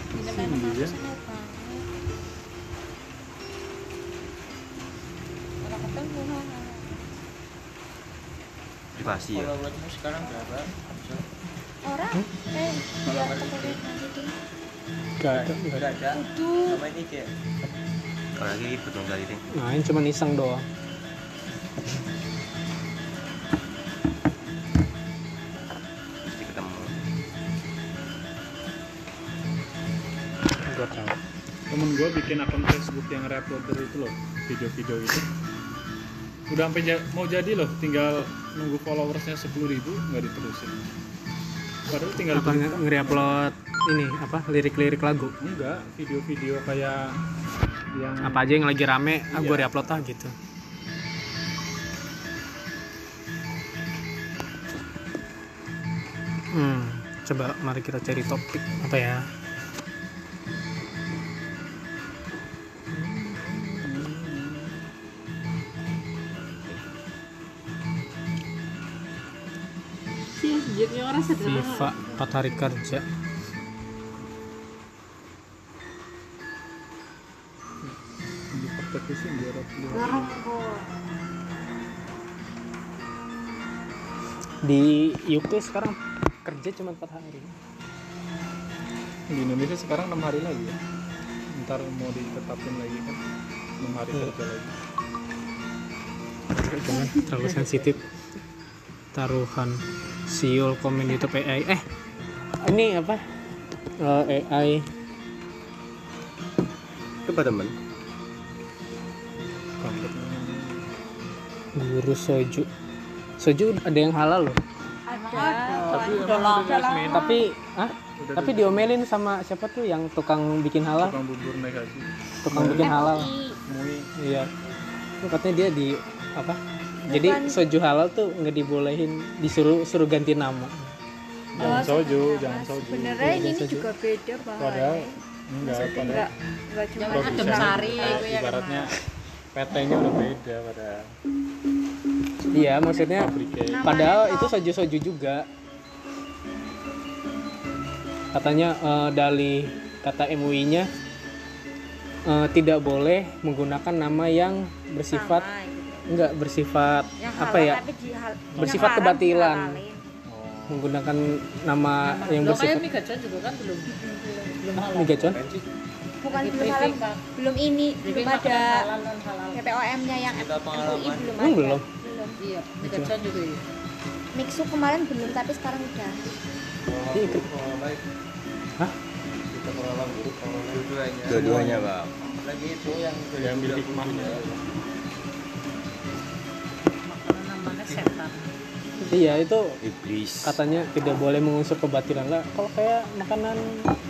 aku seneng banget. Orang ketemu. privasi ya? Followersmu sekarang berapa? Orang? Eh dia tertulis gitu gak ada Kudu. sama ini kayak kalau lagi ribet dong tadi deh main cuma iseng doang. Ketemu. Gue tahu. Temen gue bikin akun Facebook yang reuploader itu loh video-video itu. Udah sampai ja- mau jadi loh tinggal nunggu followersnya sepuluh ribu nggak diterusin. Padahal tinggal apa nge-reupload ini apa lirik-lirik lagu? Enggak video-video kayak yang apa aja yang lagi rame? Ah, iya. ah gue reupload lah gitu. Hmm coba mari kita cari topik apa ya? Viva orang hari kerja. Di UK sekarang kerja cuma 4 hari. Di Indonesia sekarang enam hari lagi ya? Ntar mau ditetapin lagi kan? Enam hari Iya. kerja lagi. Jangan terlalu sensitif taruhan siul komen YouTube AI eh ini apa? Eh, AI Coba temen. Guru soju. Soju ada yang halal loh. Tapi udah lama. tapi ah tapi diomelin sama siapa tuh yang tukang bikin halal? Tukang bubur haji tukang bikin halal. Mui. Iya. Itu katanya dia di apa? Jadi soju halal tuh nggak dibolehin disuruh suruh ganti nama. Jangan soju jangan soju. Sebenarnya ini juga beda padahal bahannya. enggak padahal enggak enggak cuma adem sari, gue yang ibaratnya PT-nya udah beda padahal iya maksudnya padahal itu soju soju juga katanya eh, dari kata MUI-nya eh, tidak boleh menggunakan nama yang bersifat gitu. enggak bersifat Yang apa halal ya tapi dihal- bersifat yang kebatilan. dihalalin. menggunakan nama yang Belum bersifat juga kan belum belum halal? Bukan Lagi belum halal, belum ini, Briefing belum ada halal PPOM-nya yang MUI belum ada. belum? Belum. iya gacor juga iya Mixu kemarin belum tapi sekarang udah. Iya, ikut. Hah? Kita pengalaman buruk dua-duanya. Dua-duanya, Bang. Lagi itu yang yang ambil hikmahnya iya itu Iblis. katanya tidak boleh mengusuk kebatilan lah kalau kayak makanan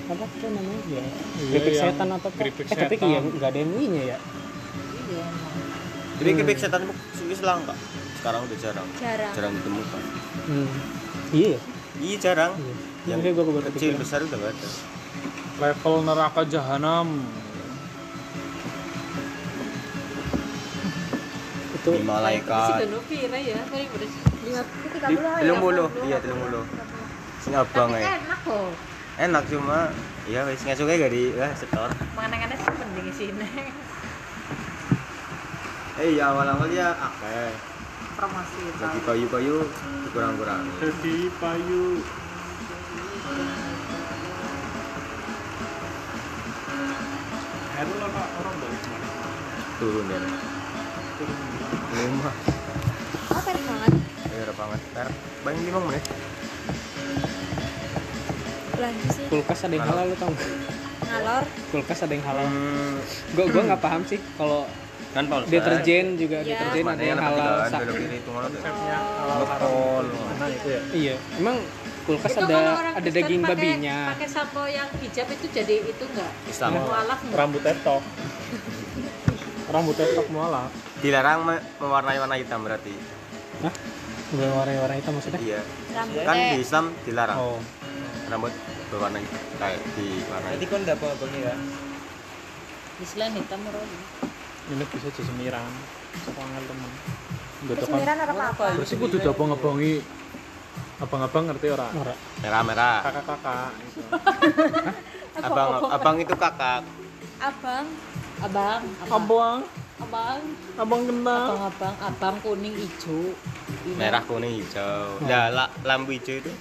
apa tuh namanya ya Iya, keripik yang setan atau apa keripik eh tapi iya nggak ada MUI-nya ya iya Jadi keripik setan itu wis langka. Sekarang udah jarang. Jarang. Jarang ditemukan. hmm. iya Iya jarang. iya Yang gua kecil kepikiran. besar udah gak ada. level neraka jahanam itu pira ya Di puluh ya. telung puluh. Iya telung puluh. Sing abang enak kok Enak cuma ya wis ngesuke gak di wah setor. makanan-makanan sih penting di sini *laughs* Eh ya awal-awal ya akeh. promosi Bagi kayu-kayu dikurang-kurangi. jadi payu Heru lah pak orang dari mana Turun ya. Lima. Oh, perik banget. Ya banget. Ntar paling lima menit. Sih. kulkas ada yang halal lu tau? Ngalor. kulkas ada yang halal Hmm, gua gua nggak paham sih kalau kan Paul. deterjen juga Iya. deterjen ada yang halal. halal Sa- Belok kiri itu ngono tuh. konsepnya halal ya iya emang kulkas Itu ada ada daging pakai- babinya pakai sampo yang hijab itu jadi itu enggak Islam. mualaf rambut tetok *laughs* rambut tetok mualaf Dilarang me- mewarnai warna hitam berarti. Hah? Berwarna-warna hitam maksudnya Iya. Rambutnya. Kan di Islam dilarang. oh Rambut berwarna kayak di warna Berarti kan udah apa ya? Islam hitam rodi ini bisa jadi semiran sepangal teman Kesemiran apa berarti kudu abang-abangi abang-abang ngerti ora ora merah-merah. kakak-kakak gitu. Abang abang itu kakak. Abang. abang abang abang abang. Kena abang abang abang kuning hijau. Ini. Merah kuning hijau. Nah, la- lampu hijau itu?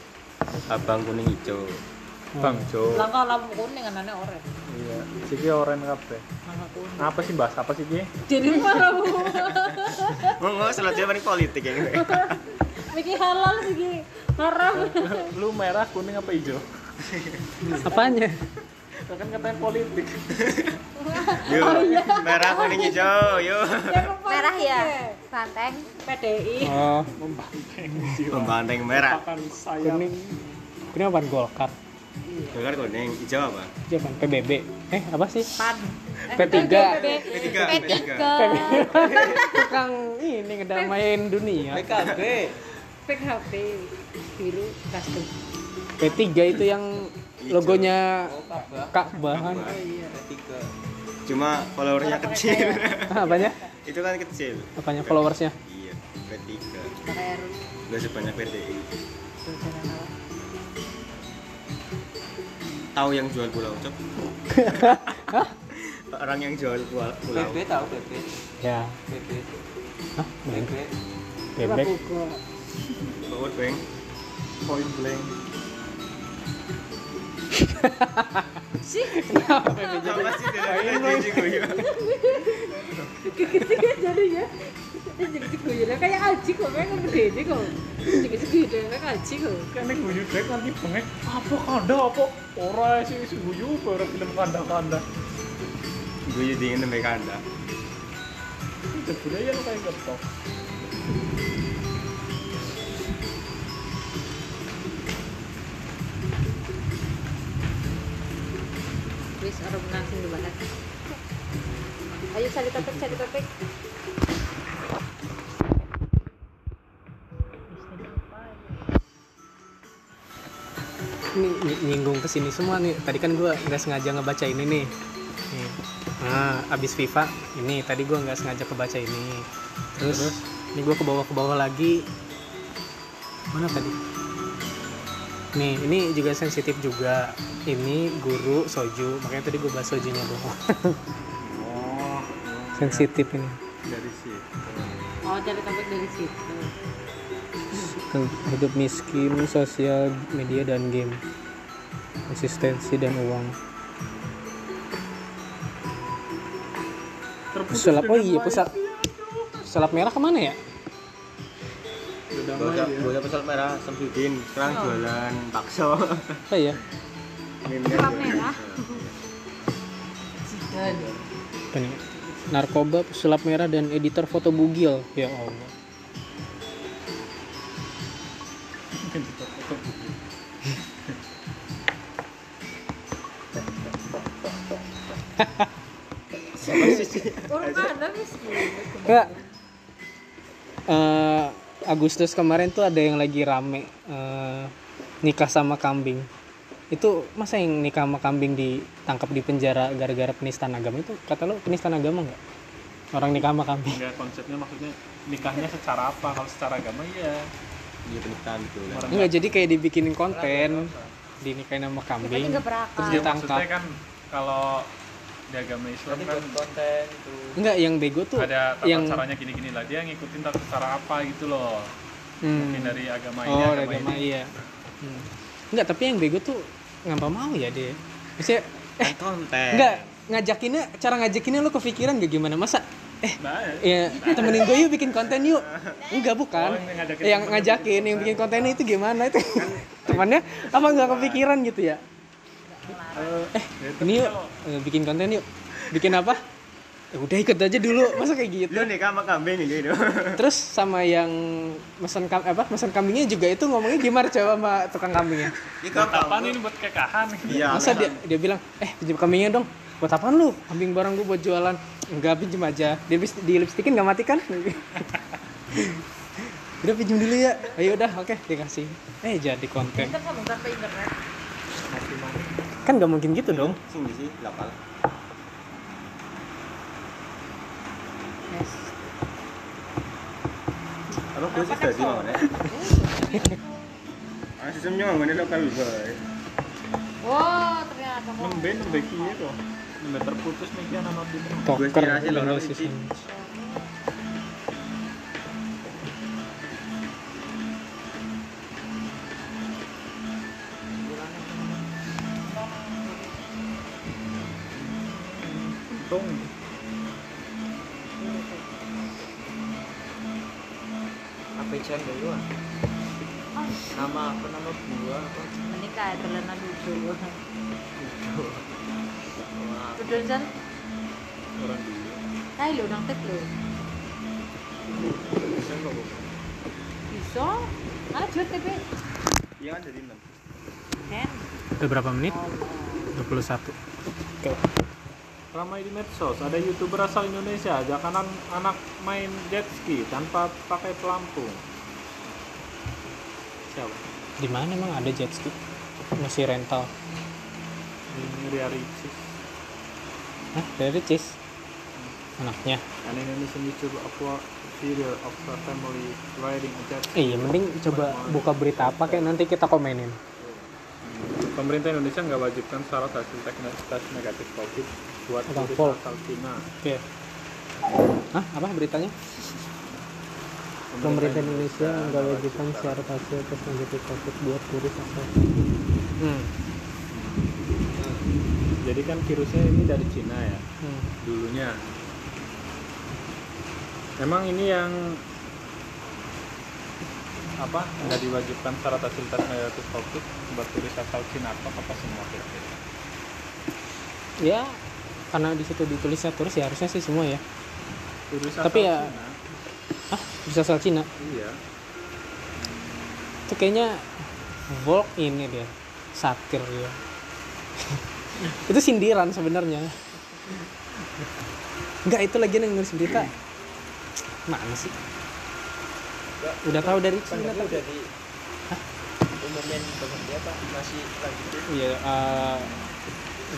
Abang kuning hijau. bang Jo. Langkah lampu kuning anaknya oranye? Iya siki oren kabeh. Kuning. Apa sih bahas apa sih Ki? jadi mana bu Ngomong *laughs* selanjutnya paling politik ya. *laughs* Miki halal sih haram lu merah kuning apa hijau? Apanya kan katanya politik. *laughs* Yuk, merah kuning hijau, yuk. Merah ya. Banteng. PDI oh. Membanding *laughs* merah. akan saya kuning. Kuning apa golkar? Dengar kuning, hijau apa? itu apa PBB eh apa sih? Pan. P3 P3, P3. tukang ini ngedamain dunia. PKB. PKB biru custom P3 itu yang logonya Oh kabah. Ka'bahan Tiga. Cuma followernya kecil. *laughs* apanya? Itu kan kecil. apanya followersnya? Iya, P3. pakai Gak sebanyak PDI. tahu yang jual pulau cok? *laughs* Orang yang jual pulau. PP tahu PP ya. PP Hah? PP bebek. Bawa beng point blank sih apa sih dari guyu jadi ya jadi seguyur kayak aji kok kayak gede deh kok jadi seguyur kayak aji kok kene guyu dek nanti bengek apa kanda apa ora sih sing guyu ora film kanda-kanda guyu dingin sampai kanda jebule ya lo kayak getok wis orang menang sing banget ayo cari topik cari topik. Ini ny- nyinggung ke sini semua nih. Tadi kan gua nggak sengaja ngebaca ini nih. Nih. nah abis FIFA ini tadi gua nggak sengaja kebaca ini. Terus, ini gua ke bawah ke bawah lagi. Mana tadi nih ini juga sensitif juga. Ini guru soju makanya tadi gua bahas sojunya dong oh *laughs* sensitif ini. Dari situ. Oh cari topik dari situ. Hidup miskin sosial media dan game. Eksistensi dan uang. Pesulap oh iya pesulap pesulap merah ke mana ya Bocah bocah pesawat merah Samsudin. Sekarang jualan bakso. apa ya Pesulap merah. narkoba pesulap merah dan editor foto bugil. Ya allah. Enggak. Eh, Agustus kemarin tuh ada yang lagi rame eh, nikah sama kambing. Itu masa yang nikah sama kambing ditangkap di penjara gara-gara penistaan agama itu kata lo penistaan agama nggak? Orang nikah sama kambing. enggak konsepnya maksudnya nikahnya secara apa kalau secara agama ya Iya penistaan gitu kan. orang Enggak, jadi kayak dibikinin konten dinikahin sama kambing. nggak Terus Ya, ditangkap. maksudnya kan kalau di agama Islam nanti kan konten itu Enggak, yang bego tuh ada tata yang caranya gini-gini lah dia ngikutin tata cara apa gitu loh Hmm. mungkin dari agama ini Oh, agama, agama ini iya. Hmm. Enggak, tapi yang bego tuh ngapa mau ya dia. Maksudnya Kan konten. enggak ngajakinnya cara ngajakinnya lu kepikiran gak gimana? Masa eh nah, ya temenin gue yuk bikin konten yuk enggak bukan Oh, yang ngajakin yang ngajakin yang bikin kontennya itu gimana itu temannya apa nggak kepikiran gitu ya eh ini yuk eh, bikin konten yuk. Bikin apa? Ya udah ikut aja dulu. Masa kayak gitu? Lu nikah sama kambing gitu. terus sama yang mesen kam apa? Mesen kambingnya juga itu ngomongnya gimana coba sama tukang kambingnya? Ini buat apaan ini? Buat kekahan Iya. masa dia dia bilang eh pinjam kambingnya dong. Buat apaan lu? Kambing barang gue buat jualan. Enggak pinjem aja. Dia di lipstikin nggak mati kan? *laughs* Udah pinjem dulu ya. Ayo udah oke. Dikasih. Eh jadi konten. Pinter tanpa internet kan nggak mungkin gitu dong. Sing di sini lapal. Apa sih tadi mau nih? Ah, sistemnya mau nih lokal boy. wow ternyata kok. Nembe nembe kiye kok. Nembe terputus nih kian nama bini poker loh, analisis Udah Jan, orang dulu tahu lo nang tek lo. bisa kok. Bisa? Jual TP? Iya kan jadi enam. Kan? udah berapa menit Allah. 21 Oke. ramai di medsos ada youtuber asal Indonesia ajak anak anak main jet ski tanpa pakai pelampung siapa di mana emang ada jet ski masih rental. Di Ria Ricis Hah, dari Cis anaknya. An Indonesian YouTuber upload video of a family riding a jet. Iya mending coba buka berita apa kayak nanti kita komenin. Pemerintah Indonesia nggak wajibkan syarat hasil tes tes negatif COVID buat turis asal Cina. oke. Hah? apa beritanya pemerintah Indonesia nggak wajibkan syarat hasil tes negatif covid buat turis asal hmm. Jadi kan virusnya ini dari Cina ya hmm. dulunya. Emang ini yang apa nggak diwajibkan syarat hasil tes negatif COVID buat turis asal Cina atau apa semua kira-kira? ya karena di situ ditulisnya turis ya harusnya sih semua ya Turis Tapi asal ya- Cina, ah bisa asal Cina? Iya. itu kayaknya Volk ini dia. Satir dia. *laughs* Itu sindiran sebenarnya. Enggak itu lagi yang nulis berita. Mana sih? Udah tahu dari Cina tapi udah di umumin berhenti apa? Masih lanjutin iya eh,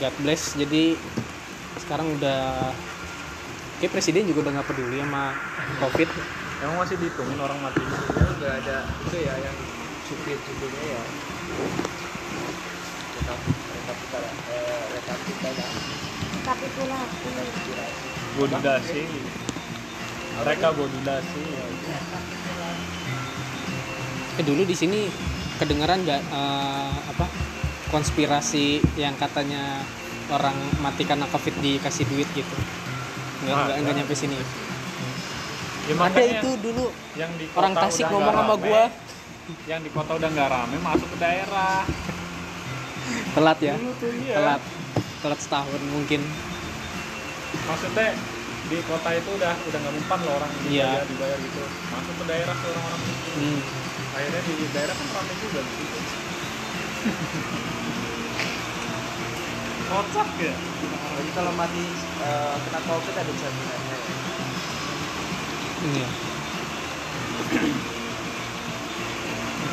God bless. Jadi sekarang udah kayak presiden juga udah nggak peduli sama covid Emang masih dihitungin orang mati. ya udah ada itu ya yang supir supirnya ya rekap rekapitula eh, rekapitula Kapitulasi. rekapitulasi Bodudasi. Mereka bodudasi. eh dulu di sini kedengeran nggak eh, apa konspirasi yang katanya orang mati karena covid dikasih duit gitu nggak nggak nggak nyampe sini. Ya, ada itu dulu. yang di orang Tasik ngomong sama gua. Yang di kota udah nggak rame masuk ke daerah. Telat ya? Tuh iya. Telat. Telat setahun mungkin. Maksudnya di kota itu udah udah nggak mempan loh orang. Iya. dibayar, dibayar gitu. Masuk ke daerah ke orang-orang miskin hmm. akhirnya di daerah kan rame juga di situ *laughs* kocak ya? Jadi kalau mati eh, kena covid ada jaminannya iya.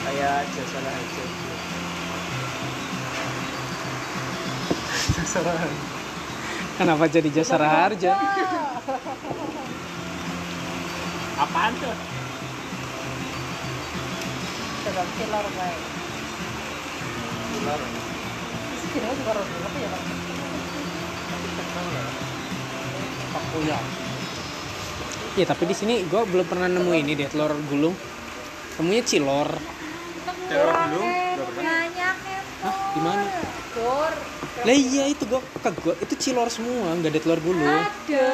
Kayak jasa haji gitu. kenapa jadi jasa harja apaan tuh? Sedang killer baik. Juga orang apa ya, Pak? Iya tapi di sini gue belum pernah nemu ini deh telur gulung temunya cilor Telur? Nggak pernah. Banyak ya. Hah, di mana? Dor. lah iya itu gue kagak itu cilor semua nggak ada telur gulung Ada.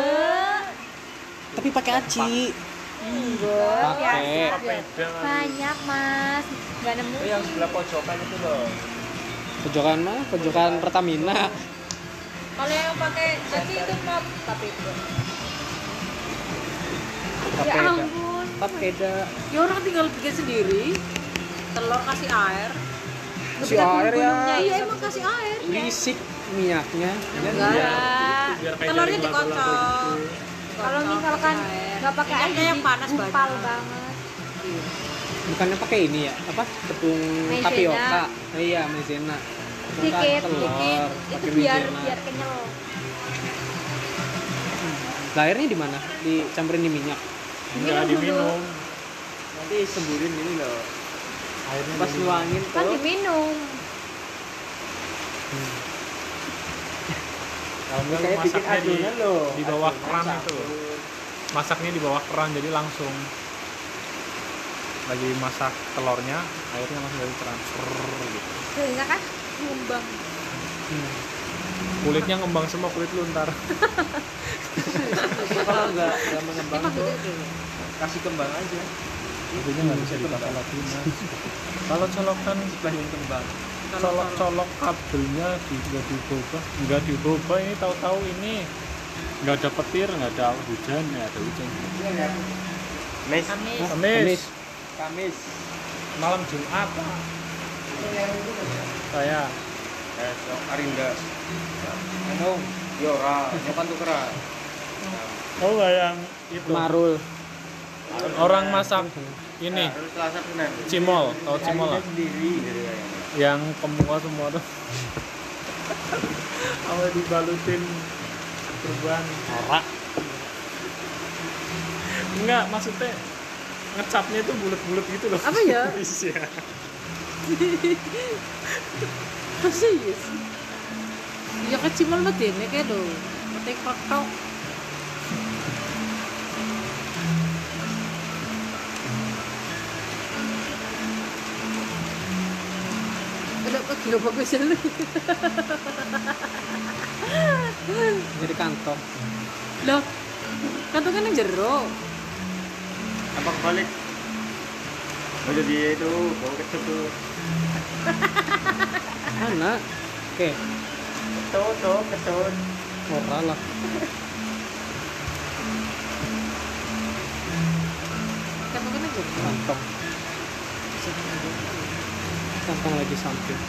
tapi pakai aci Enggak. pakai beda Banyak mas. Gak nemu. Oh, yang sebelah pojokan itu loh pojokan mah pojokan Pertamina Kalau yang pakai jadi itu pop tapi. Ya ampun. Ya orang tinggal bikin sendiri. Telur kasih air. si air ya Iya emang kasih air. berisik minyaknya Enggak. Telurnya dikocok. Kalau misalkan nggak pakai air Minyaknya yang panas banyak. banget. Bukannya pakai ini ya? Apa? Tepung Maizena. tapioka. Oh, iya maizena. Bukan Dikit, telur dikit. pakai Itu biar maizena. biar kenyal. Lah, airnya di mana? Dicampurin di minyak. Enggak diminum. Nanti semburin ini loh. Airnya pas nuangin Kan diminum. Kalau enggak lu kayak bikin masaknya di, di bawah keran itu. masaknya di bawah keran jadi langsung lagi masak telurnya airnya langsung dari Prrrr, gitu. Enggak kan? Sumbang. kulitnya ngembang semua kulit lu ntar. *laughs* Kalau nggak nggak mengembang tuh kasih kembang aja. Intinya nggak bisa dipakai lagi mas. *laughs* Kalau colokan banyak kembang. Colok colok kabelnya juga diubah. Nggak diubah ini tahu-tahu ini. Nggak ada petir nggak ada hujan ya ada hujan. Mes, Kamis. Kamis Kamis. Malam Jumat. Saya. Esok Arinda. anu. Yora, nyokan tuh keras. oh yang itu. Marul. Orang masak ini. Nah, terus Selasa Senin. cimol. Cimol lah sendiri. Yang kemuka semua tuh. *laughs* Apa dibalutin perban ora. Enggak maksudnya ngecapnya itu bulat-bulat gitu loh Apa ya? *laughs* iya *laughs* iya sih? Ya kecimal banget ini kayak do. Udah kok gila bagus ya lu. Jadi kantor. Loh, kantongan yang jero. Apa balik mau jadi itu mau ke situ Mana? Oke, ketut tuh ketut ora lah. Kantong. Kantong lagi samping.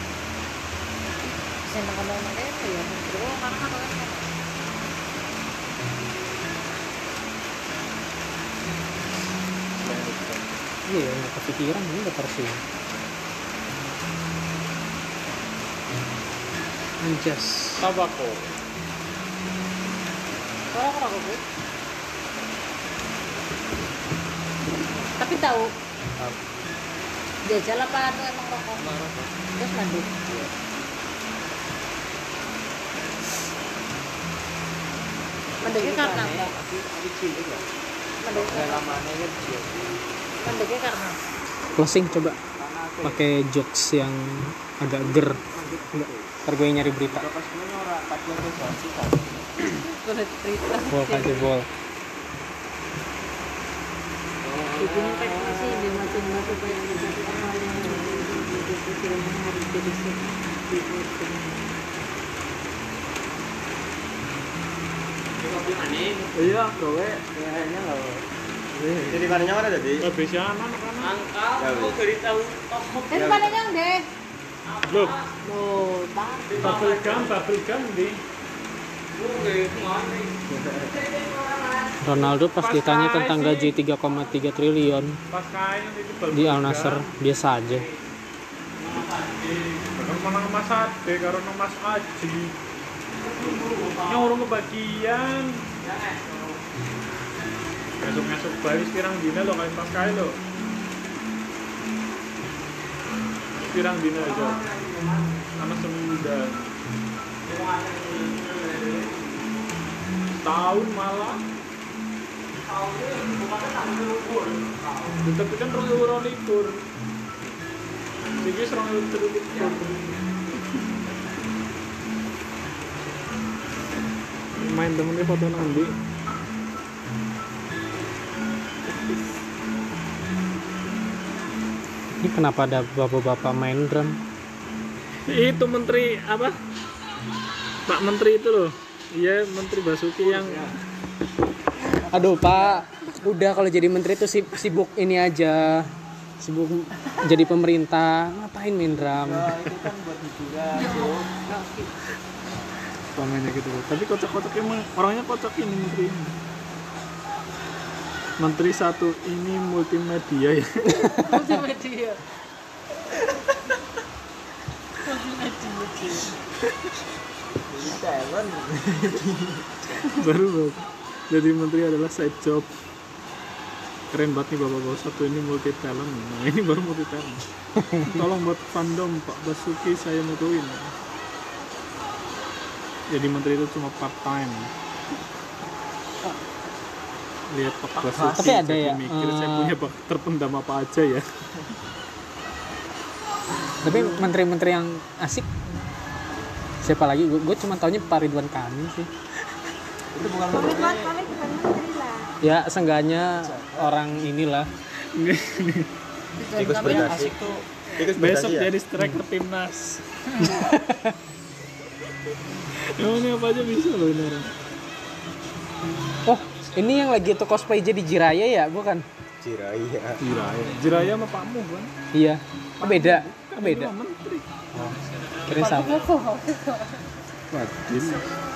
Saya makan ya? Karena kan. Iya, nggak kepikiran ini udah persi. Anjas. tabako gue. Tapi tahu. Jajal apa anu emang rokok? Terus manduk. Manduknya karena apa? Manduknya karena Karena Closing coba. Pakai jokes yang agak ger. Enggak. Ntar gue nyari berita. Bol aja bol. Ibunya kan masih di macam batu supaya bisa yang menjadi kecilnya hari jadi iya kowe kayaknya nggak jadi mana mana jadi kebiasaan kan Ya, wis. Eh, pada yang deh. loh Loh, tak. bubble gum bubble gum di Ronaldo pas ditanya tentang gaji 3,3 triliun di Al Nassr biasa aja. Menang Mas Ade karo nang Mas Aji. Nyurung kebagian. Masuk-masuk bali pirang dina lo kain pas kain lo. Pirang dina aja. Anak sembilan. Tahun malah. Tapi kan rong euro likur. Jadi serang euro. Main temennya foto nanti. Ini kenapa ada bapak-bapak main drum? Itu menteri apa? Pak Menteri itu loh. Iya, Menteri Basuki yang Aduh Pak, udah kalau jadi menteri tuh sib- sibuk ini aja, sibuk jadi pemerintah, ngapain main drum? pemainnya gitu loh. Tapi kocak-kocak emang orangnya kocak ini menteri ini. Menteri satu ini multimedia ya. Multimedia. Baru banget. Jadi menteri adalah side job. Keren banget nih bapak-bapak satu ini multi talent. Nah ini baru multi talent. Tolong buat fandom Pak Basuki saya mutuin. Jadi menteri itu cuma part time. Lihat Pak Basuki. Tapi ada jadi ya, Mikir saya eh, punya bakat terpendam apa aja ya. Tapi menteri-menteri yang asik siapa lagi? Gue cuma taunya Pak Ridwan Kamil sih. Komitmen kami bukan menteri lah. Ya seenggaknya orang inilah. ikut berdasi ikut Besok ya jadi striker timnas. *laughs* Emang ini apa aja bisa loh ini orang. Oh, ini yang lagi tuh cosplay jadi Jiraya ya, bukan? Jiraya Jiraya. Jiraya sama Pak Mu kan. Iya. Oh, beda. Oh, beda. Ini mah menteri. Kira sama.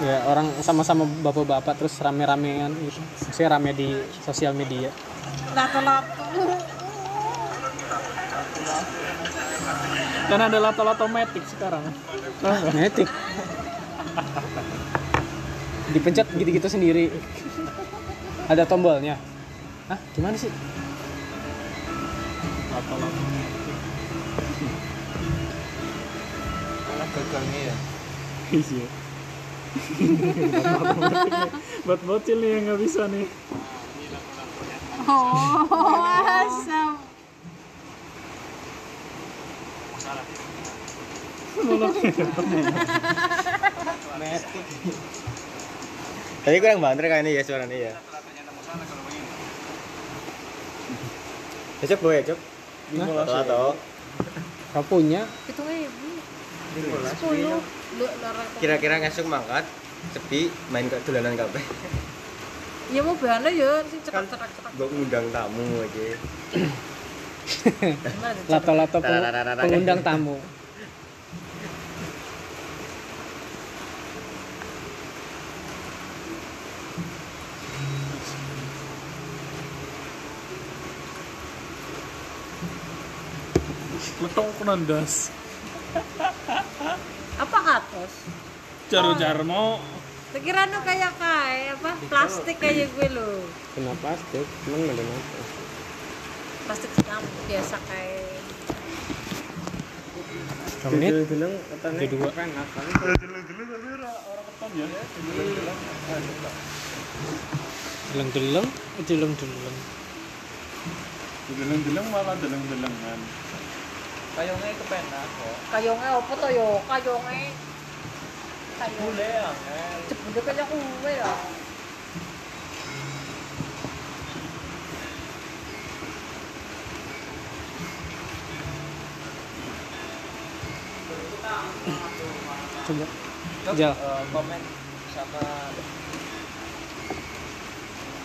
Ya, orang sama-sama bapak-bapak terus rame-ramean gitu. Maksudnya rame di sosial media. Lato-lato. Dan ada lato-lato matic sekarang. Netik. Dipencet gitu-gitu sendiri. Ada tombolnya. ah gimana sih Lato-lato. malah gagangnya ya Iya. Buat bocil nih yang nggak bisa nih. Oh, asam. *laughs* Tadi kurang banter kayaknya ya suaranya ya. Ya cok gue ya cok. Lato. kau punya Itu ibu. Sepuluh. Sepuluh. Kira-kira ngesuk mangkat sepi main ke dolanan kabeh. Ya mau bane ya sing Kan cetak-cetak-cetak. gue ngundang tamu aja. *laughs* Lato-lato pengundang tamu Letok penandas. Apa katos? Jar-jar mau Pikiran lu kayak kayak apa? Plastik kayak gue lo. kena plastik cuman nggak ada nafas Plastik yang biasa kayak menit bilang katanya Kedua. enak kan. deleng-deleng eh, deleng-deleng deleng-deleng malah deleng-delengan. Kayongnya kepenak kok kayongnya apa tuh yo? Kayongnya kayong. boleh ya. Cepet kayak kue ya. coba eh, komen sama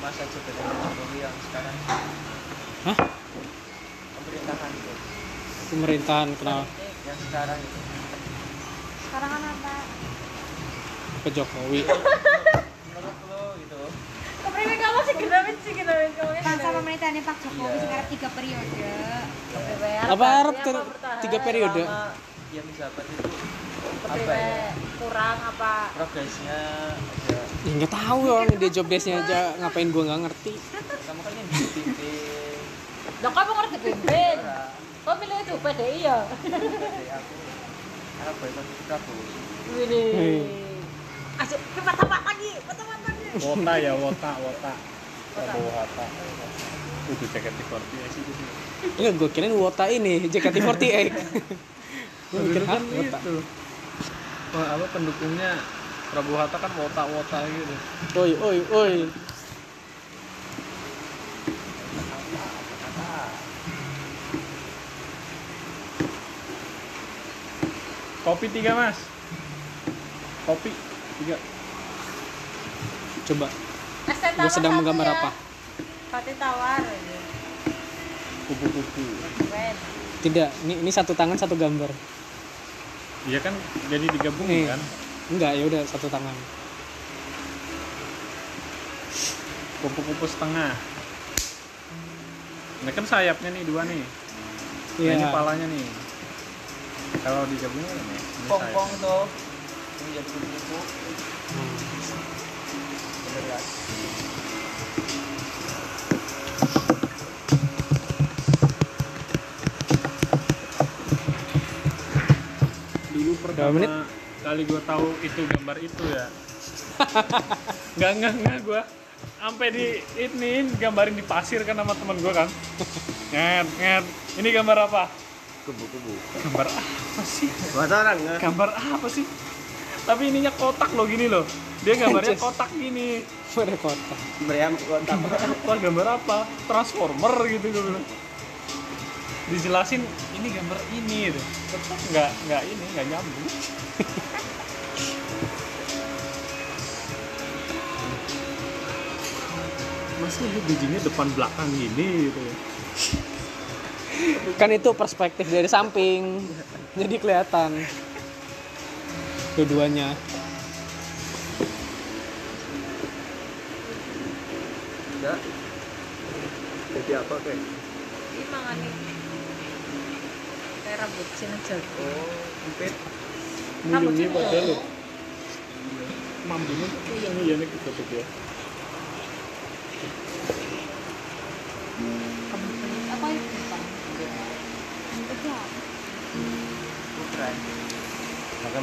masa jabatan Jokowi yang sekarang Hah? pemerintahan itu pemerintahan kenal yang sekarang itu Sekarang kan apa? ke Jokowi menurut lo gitu Kepriwe kamu sih genawin sih kamu Masa pemerintahannya Pak Jokowi Iya. sekarang tiga periode. Apa harap tiga periode? dia menjabat itu apa ya kurang apa? progresnya ya nggak tahu orang dia job desknya aja ngapain gua nggak ngerti sama kan yang Lah kamu ngerti pimpin. Kau pilih itu PDI ya? dari aku aku boykot Prabowo Ini. Hei. Asyik cepat-cepat lagi, cepat lagi. Wota ya, wota, wota. Prabowo Hatta. Itu jaket di korpi sih itu. enggak gua kirain wota ini JKT48 gua mikir kan wota itu. Wah, apa pendukungnya Prabowo Hatta kan wota-wota gitu. oi oi oi Kopi tiga mas. Kopi tiga. coba tawar sedang menggambar ya. apa Pati tawar. Kupu-kupu. Tidak ini ini satu tangan satu gambar Iya kan jadi digabungin Nih. kan. enggak ya udah satu tangan Kupu-kupu setengah. Ini kan sayapnya nih dua nih. Nah, iya Ini palanya nih. Kalau digabungin ini. ini pong-pong tuh yang jadi Hmm. bener kan dulu Berapa menit? pertama kali gue tahu itu gambar itu ya. *laughs* Nggak nggak nggak gue sampai di ini gambarin di pasir kan sama temen gue kan. *laughs* Nget nget. Ini gambar apa Kubu-kubu. gambar apa sih? Bahasa orang nggak? gambar apa sih? Tapi ininya kotak loh gini loh. Dia gambarnya kotak gini. Pada kota Meriam kotak. gambar apa? Gambar apa? Transformer gitu gue bilang dijelasin ini gambar ini. Gitu. tetap nggak nggak ini nggak nyambung. Masa lu bijinya depan belakang gini gitu ya kan itu perspektif dari samping jadi kelihatan dua-duanya Enggak. Jadi apa kayak? Ini mangan. Kayak rambut Cina jago. Oh, empit. Mulungnya pada lo mambunya iya nih gitu tuh ya ya Maka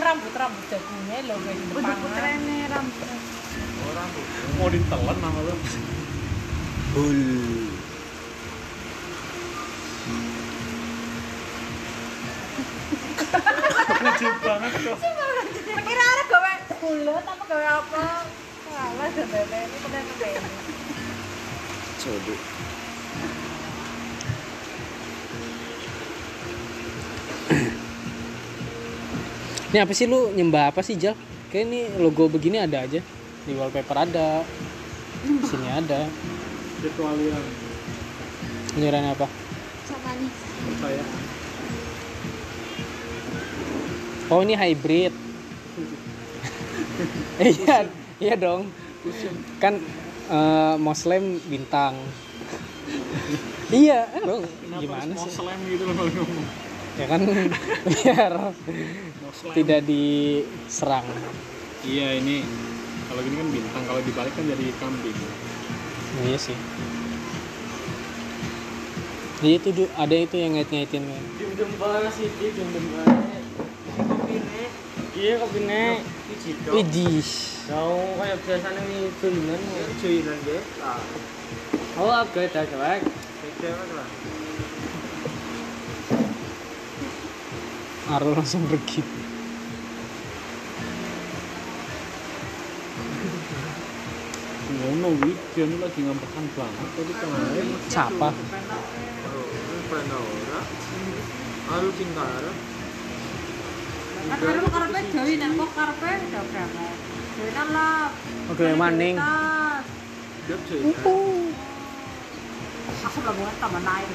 rambut rambut jagungnya lo kayak di depan udah rambut. Oh rambut. Mau ditelan nama lo bul. Lucu banget kok kira ada gawe bulat apa gawe apa? Kalah dan ini pernah kebeli Ini apa sih lu nyembah apa sih Jal? Kayak ini logo begini ada aja. Di wallpaper ada. Di sini ada. itu aliran Penyerahan apa? sama nih saya Oh ini hybrid. *laughs* iya, iya dong. Kan eh, Muslim bintang. *laughs* iya, eh, dong. kenapa Gimana sih? Moslem gitu loh kalau ngomong Ya kan *laughs* biar Moslem. tidak diserang. iya ini kalau gini kan bintang kalau dibalik kan jadi kambing Iya sih. Iya itu ada itu yang ngait-ngaitin kan. Dum-dum banget sih, dia dum-dum banget. Iya, kopine. Widih. Kau kayak biasanya nih tulinan. Tulinan deh. Oh, agak dah jelek. Jelek lah. Arul langsung pergi. ngono wih dia ini lagi ngambekan banget tadi kemarin Siapa? Alu singkara. Kan karpe nek kok karpe udah berapa? Jowi lah. Oke, maning. Dia cerita. Aku belum buat tambah naik.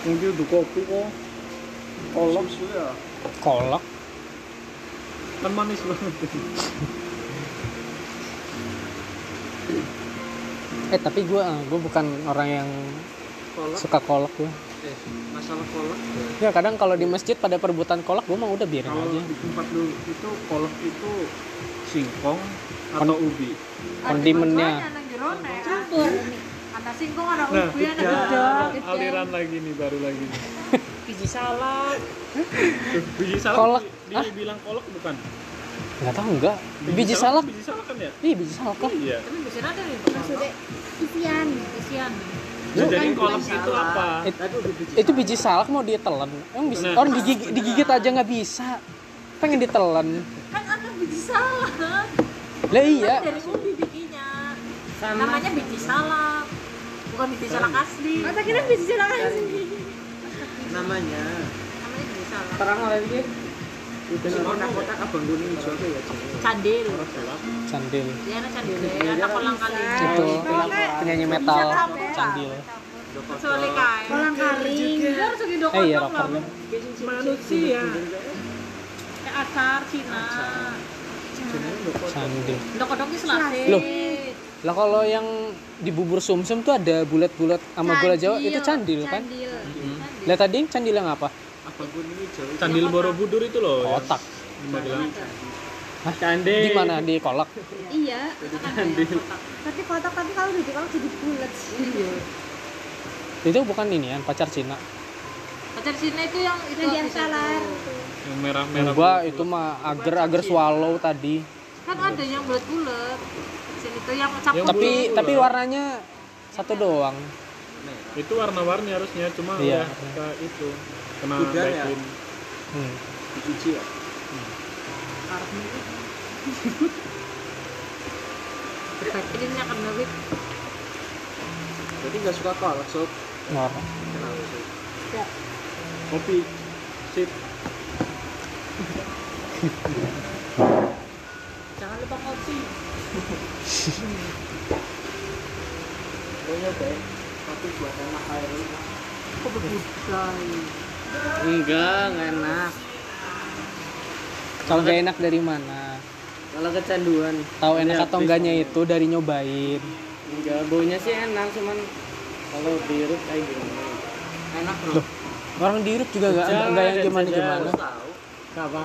Mungkin udah kopi kok kolak ya. Kolak. kan manis banget Eh tapi gue gue bukan orang yang Kolak. suka kolak gue. Eh, masalah kolak. Ya kadang kalau di masjid pada perebutan kolak gue mah udah biarin kalau aja. di tempat lu itu kolak itu singkong atau ubi Kondimennya. Campur Ada singkong, ada nah ubi, ada ya, udang. aliran lagi nih baru lagi nih Biji salad. Tuh, biji salak Kolak. di- dibilang kolak bukan Nggak tahu enggak. Biji salak. biji salak kan ya Iya biji salak lah. iya Tapi biasanya ada maksudnya isian Isian. Nah, jadi kolak itu apa It- itu biji salak mau ditelan. Emang bisa? Nah. Orang digigit, digigit aja nggak bisa. Pengen ditelan. Kan ada biji salad. Lah iya. Kan dari ubi bikinnya. Namanya biji salad. Bukan biji salad asli. masa kira biji silakan sih Namanya. Namanya biji salad. Terang lagi. Abang kuning hijau tuh ya. Candil. Candil. Dia candil. Kolang kali. Itu penyanyi metal candil. Soalnya kayak. kolang Dia harus dokter Eh iya. Manusia. Kayak acar Cina. Candil. Dok-doknya selasi. Loh. Lah kalau yang di bubur sumsum tuh ada bulat-bulat sama gula Jawa itu candil kan? candil Lah tadi candil yang apa? Abang kuning hijau. candil borobudur itu loh yang Kotak. di Magelang Hah? Candil. Di mana? Di kolak. iya tapi kotak tapi kalau udah kalau jadi bulat Itu bukan ini kan pacar Cina. Pacar Cina itu yang itu yang salar yang merah-merah Gua itu mah agar-agar swallow tadi. Kan ada yang bulat-bulat. Itu yang campur. Tapi bulat-bulat. tapi warnanya satu doang. itu warna-warni harusnya cuma Iya. ke itu kena Udah ya? Hmm. Dicuci ya. Ini akan lebih Berarti nggak suka kolak sob. Nor. Kenapa sob? kopi sip *laughs* Pokoknya deh. Tapi buat anak air. Kok berbudai. Enggak, nggak enak. Kalau gak enak dari mana? Kalau kecanduan. Tahu enak atau enggaknya itu dari nyobain. Enggak, baunya sih enak, cuman kalau diurut kayak gini. Enak loh. Orang diurut juga nggak nggak yang gimana gimana. Apa?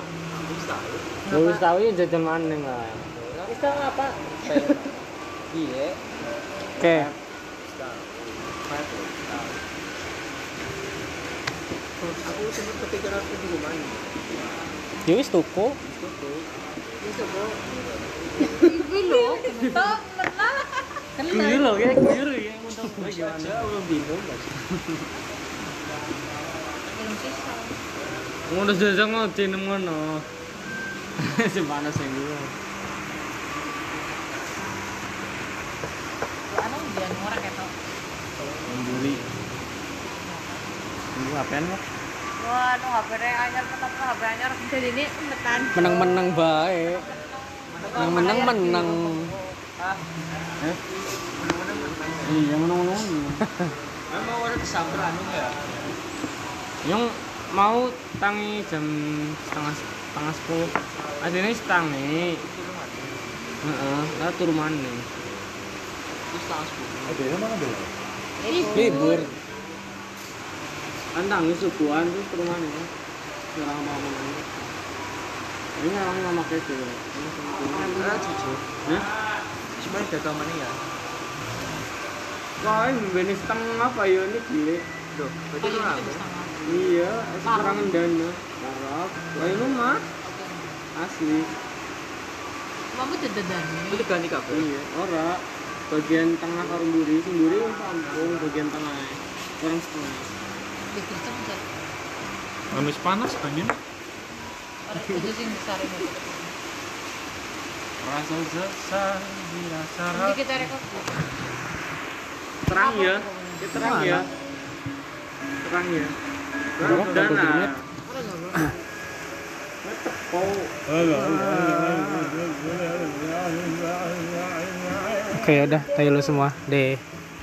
Harus tahu ya jajan mana lah. Tahu apa? Iya. Oke. aku sempat kepikiran aku di rumah ya wis tuku Iki lho, top menang. guyur loh kayak guyur ya untuk aja belum bingung guys ngono jajang ngono ngono *laughs* sing panas sing dulu jangan ngorek ya toh memburi Tunggu HP-an kok wah anu HP anyar tetap HP anyar. Jadi ini metan. menang-menang bae menang-menang menang. Eh? iya menang-menang. Memang orang kesamper anu ya? Yang mau tangi jam setengah setengah sepuluh. Aslinya setangi Heeh, lah turu maneh. Sepuluh Ada mana ada? Libur. Kan subuhan terus turu maneh. Ngarang mau. Ini ngarang sama kece. jujur Hah? cuma gagal mana ya Wah, ini beni setengah apa ya ini gile. loh berarti lu ngambil Iya, sekarang dana. Parah. Lah ini mah asli. kamu dededan itu diganti kabel Iya, ora. Bagian tengah sing mburi wis rampung bagian tengah. Orang setengah. cepet Anu wis panas angin. orang itu sing besar ini Rasa sesal, dirasa ini kita rekod terang ya. Ya, terang ya. Terang ya. Terang dana. Oke udah, tayo lo semua. Deh.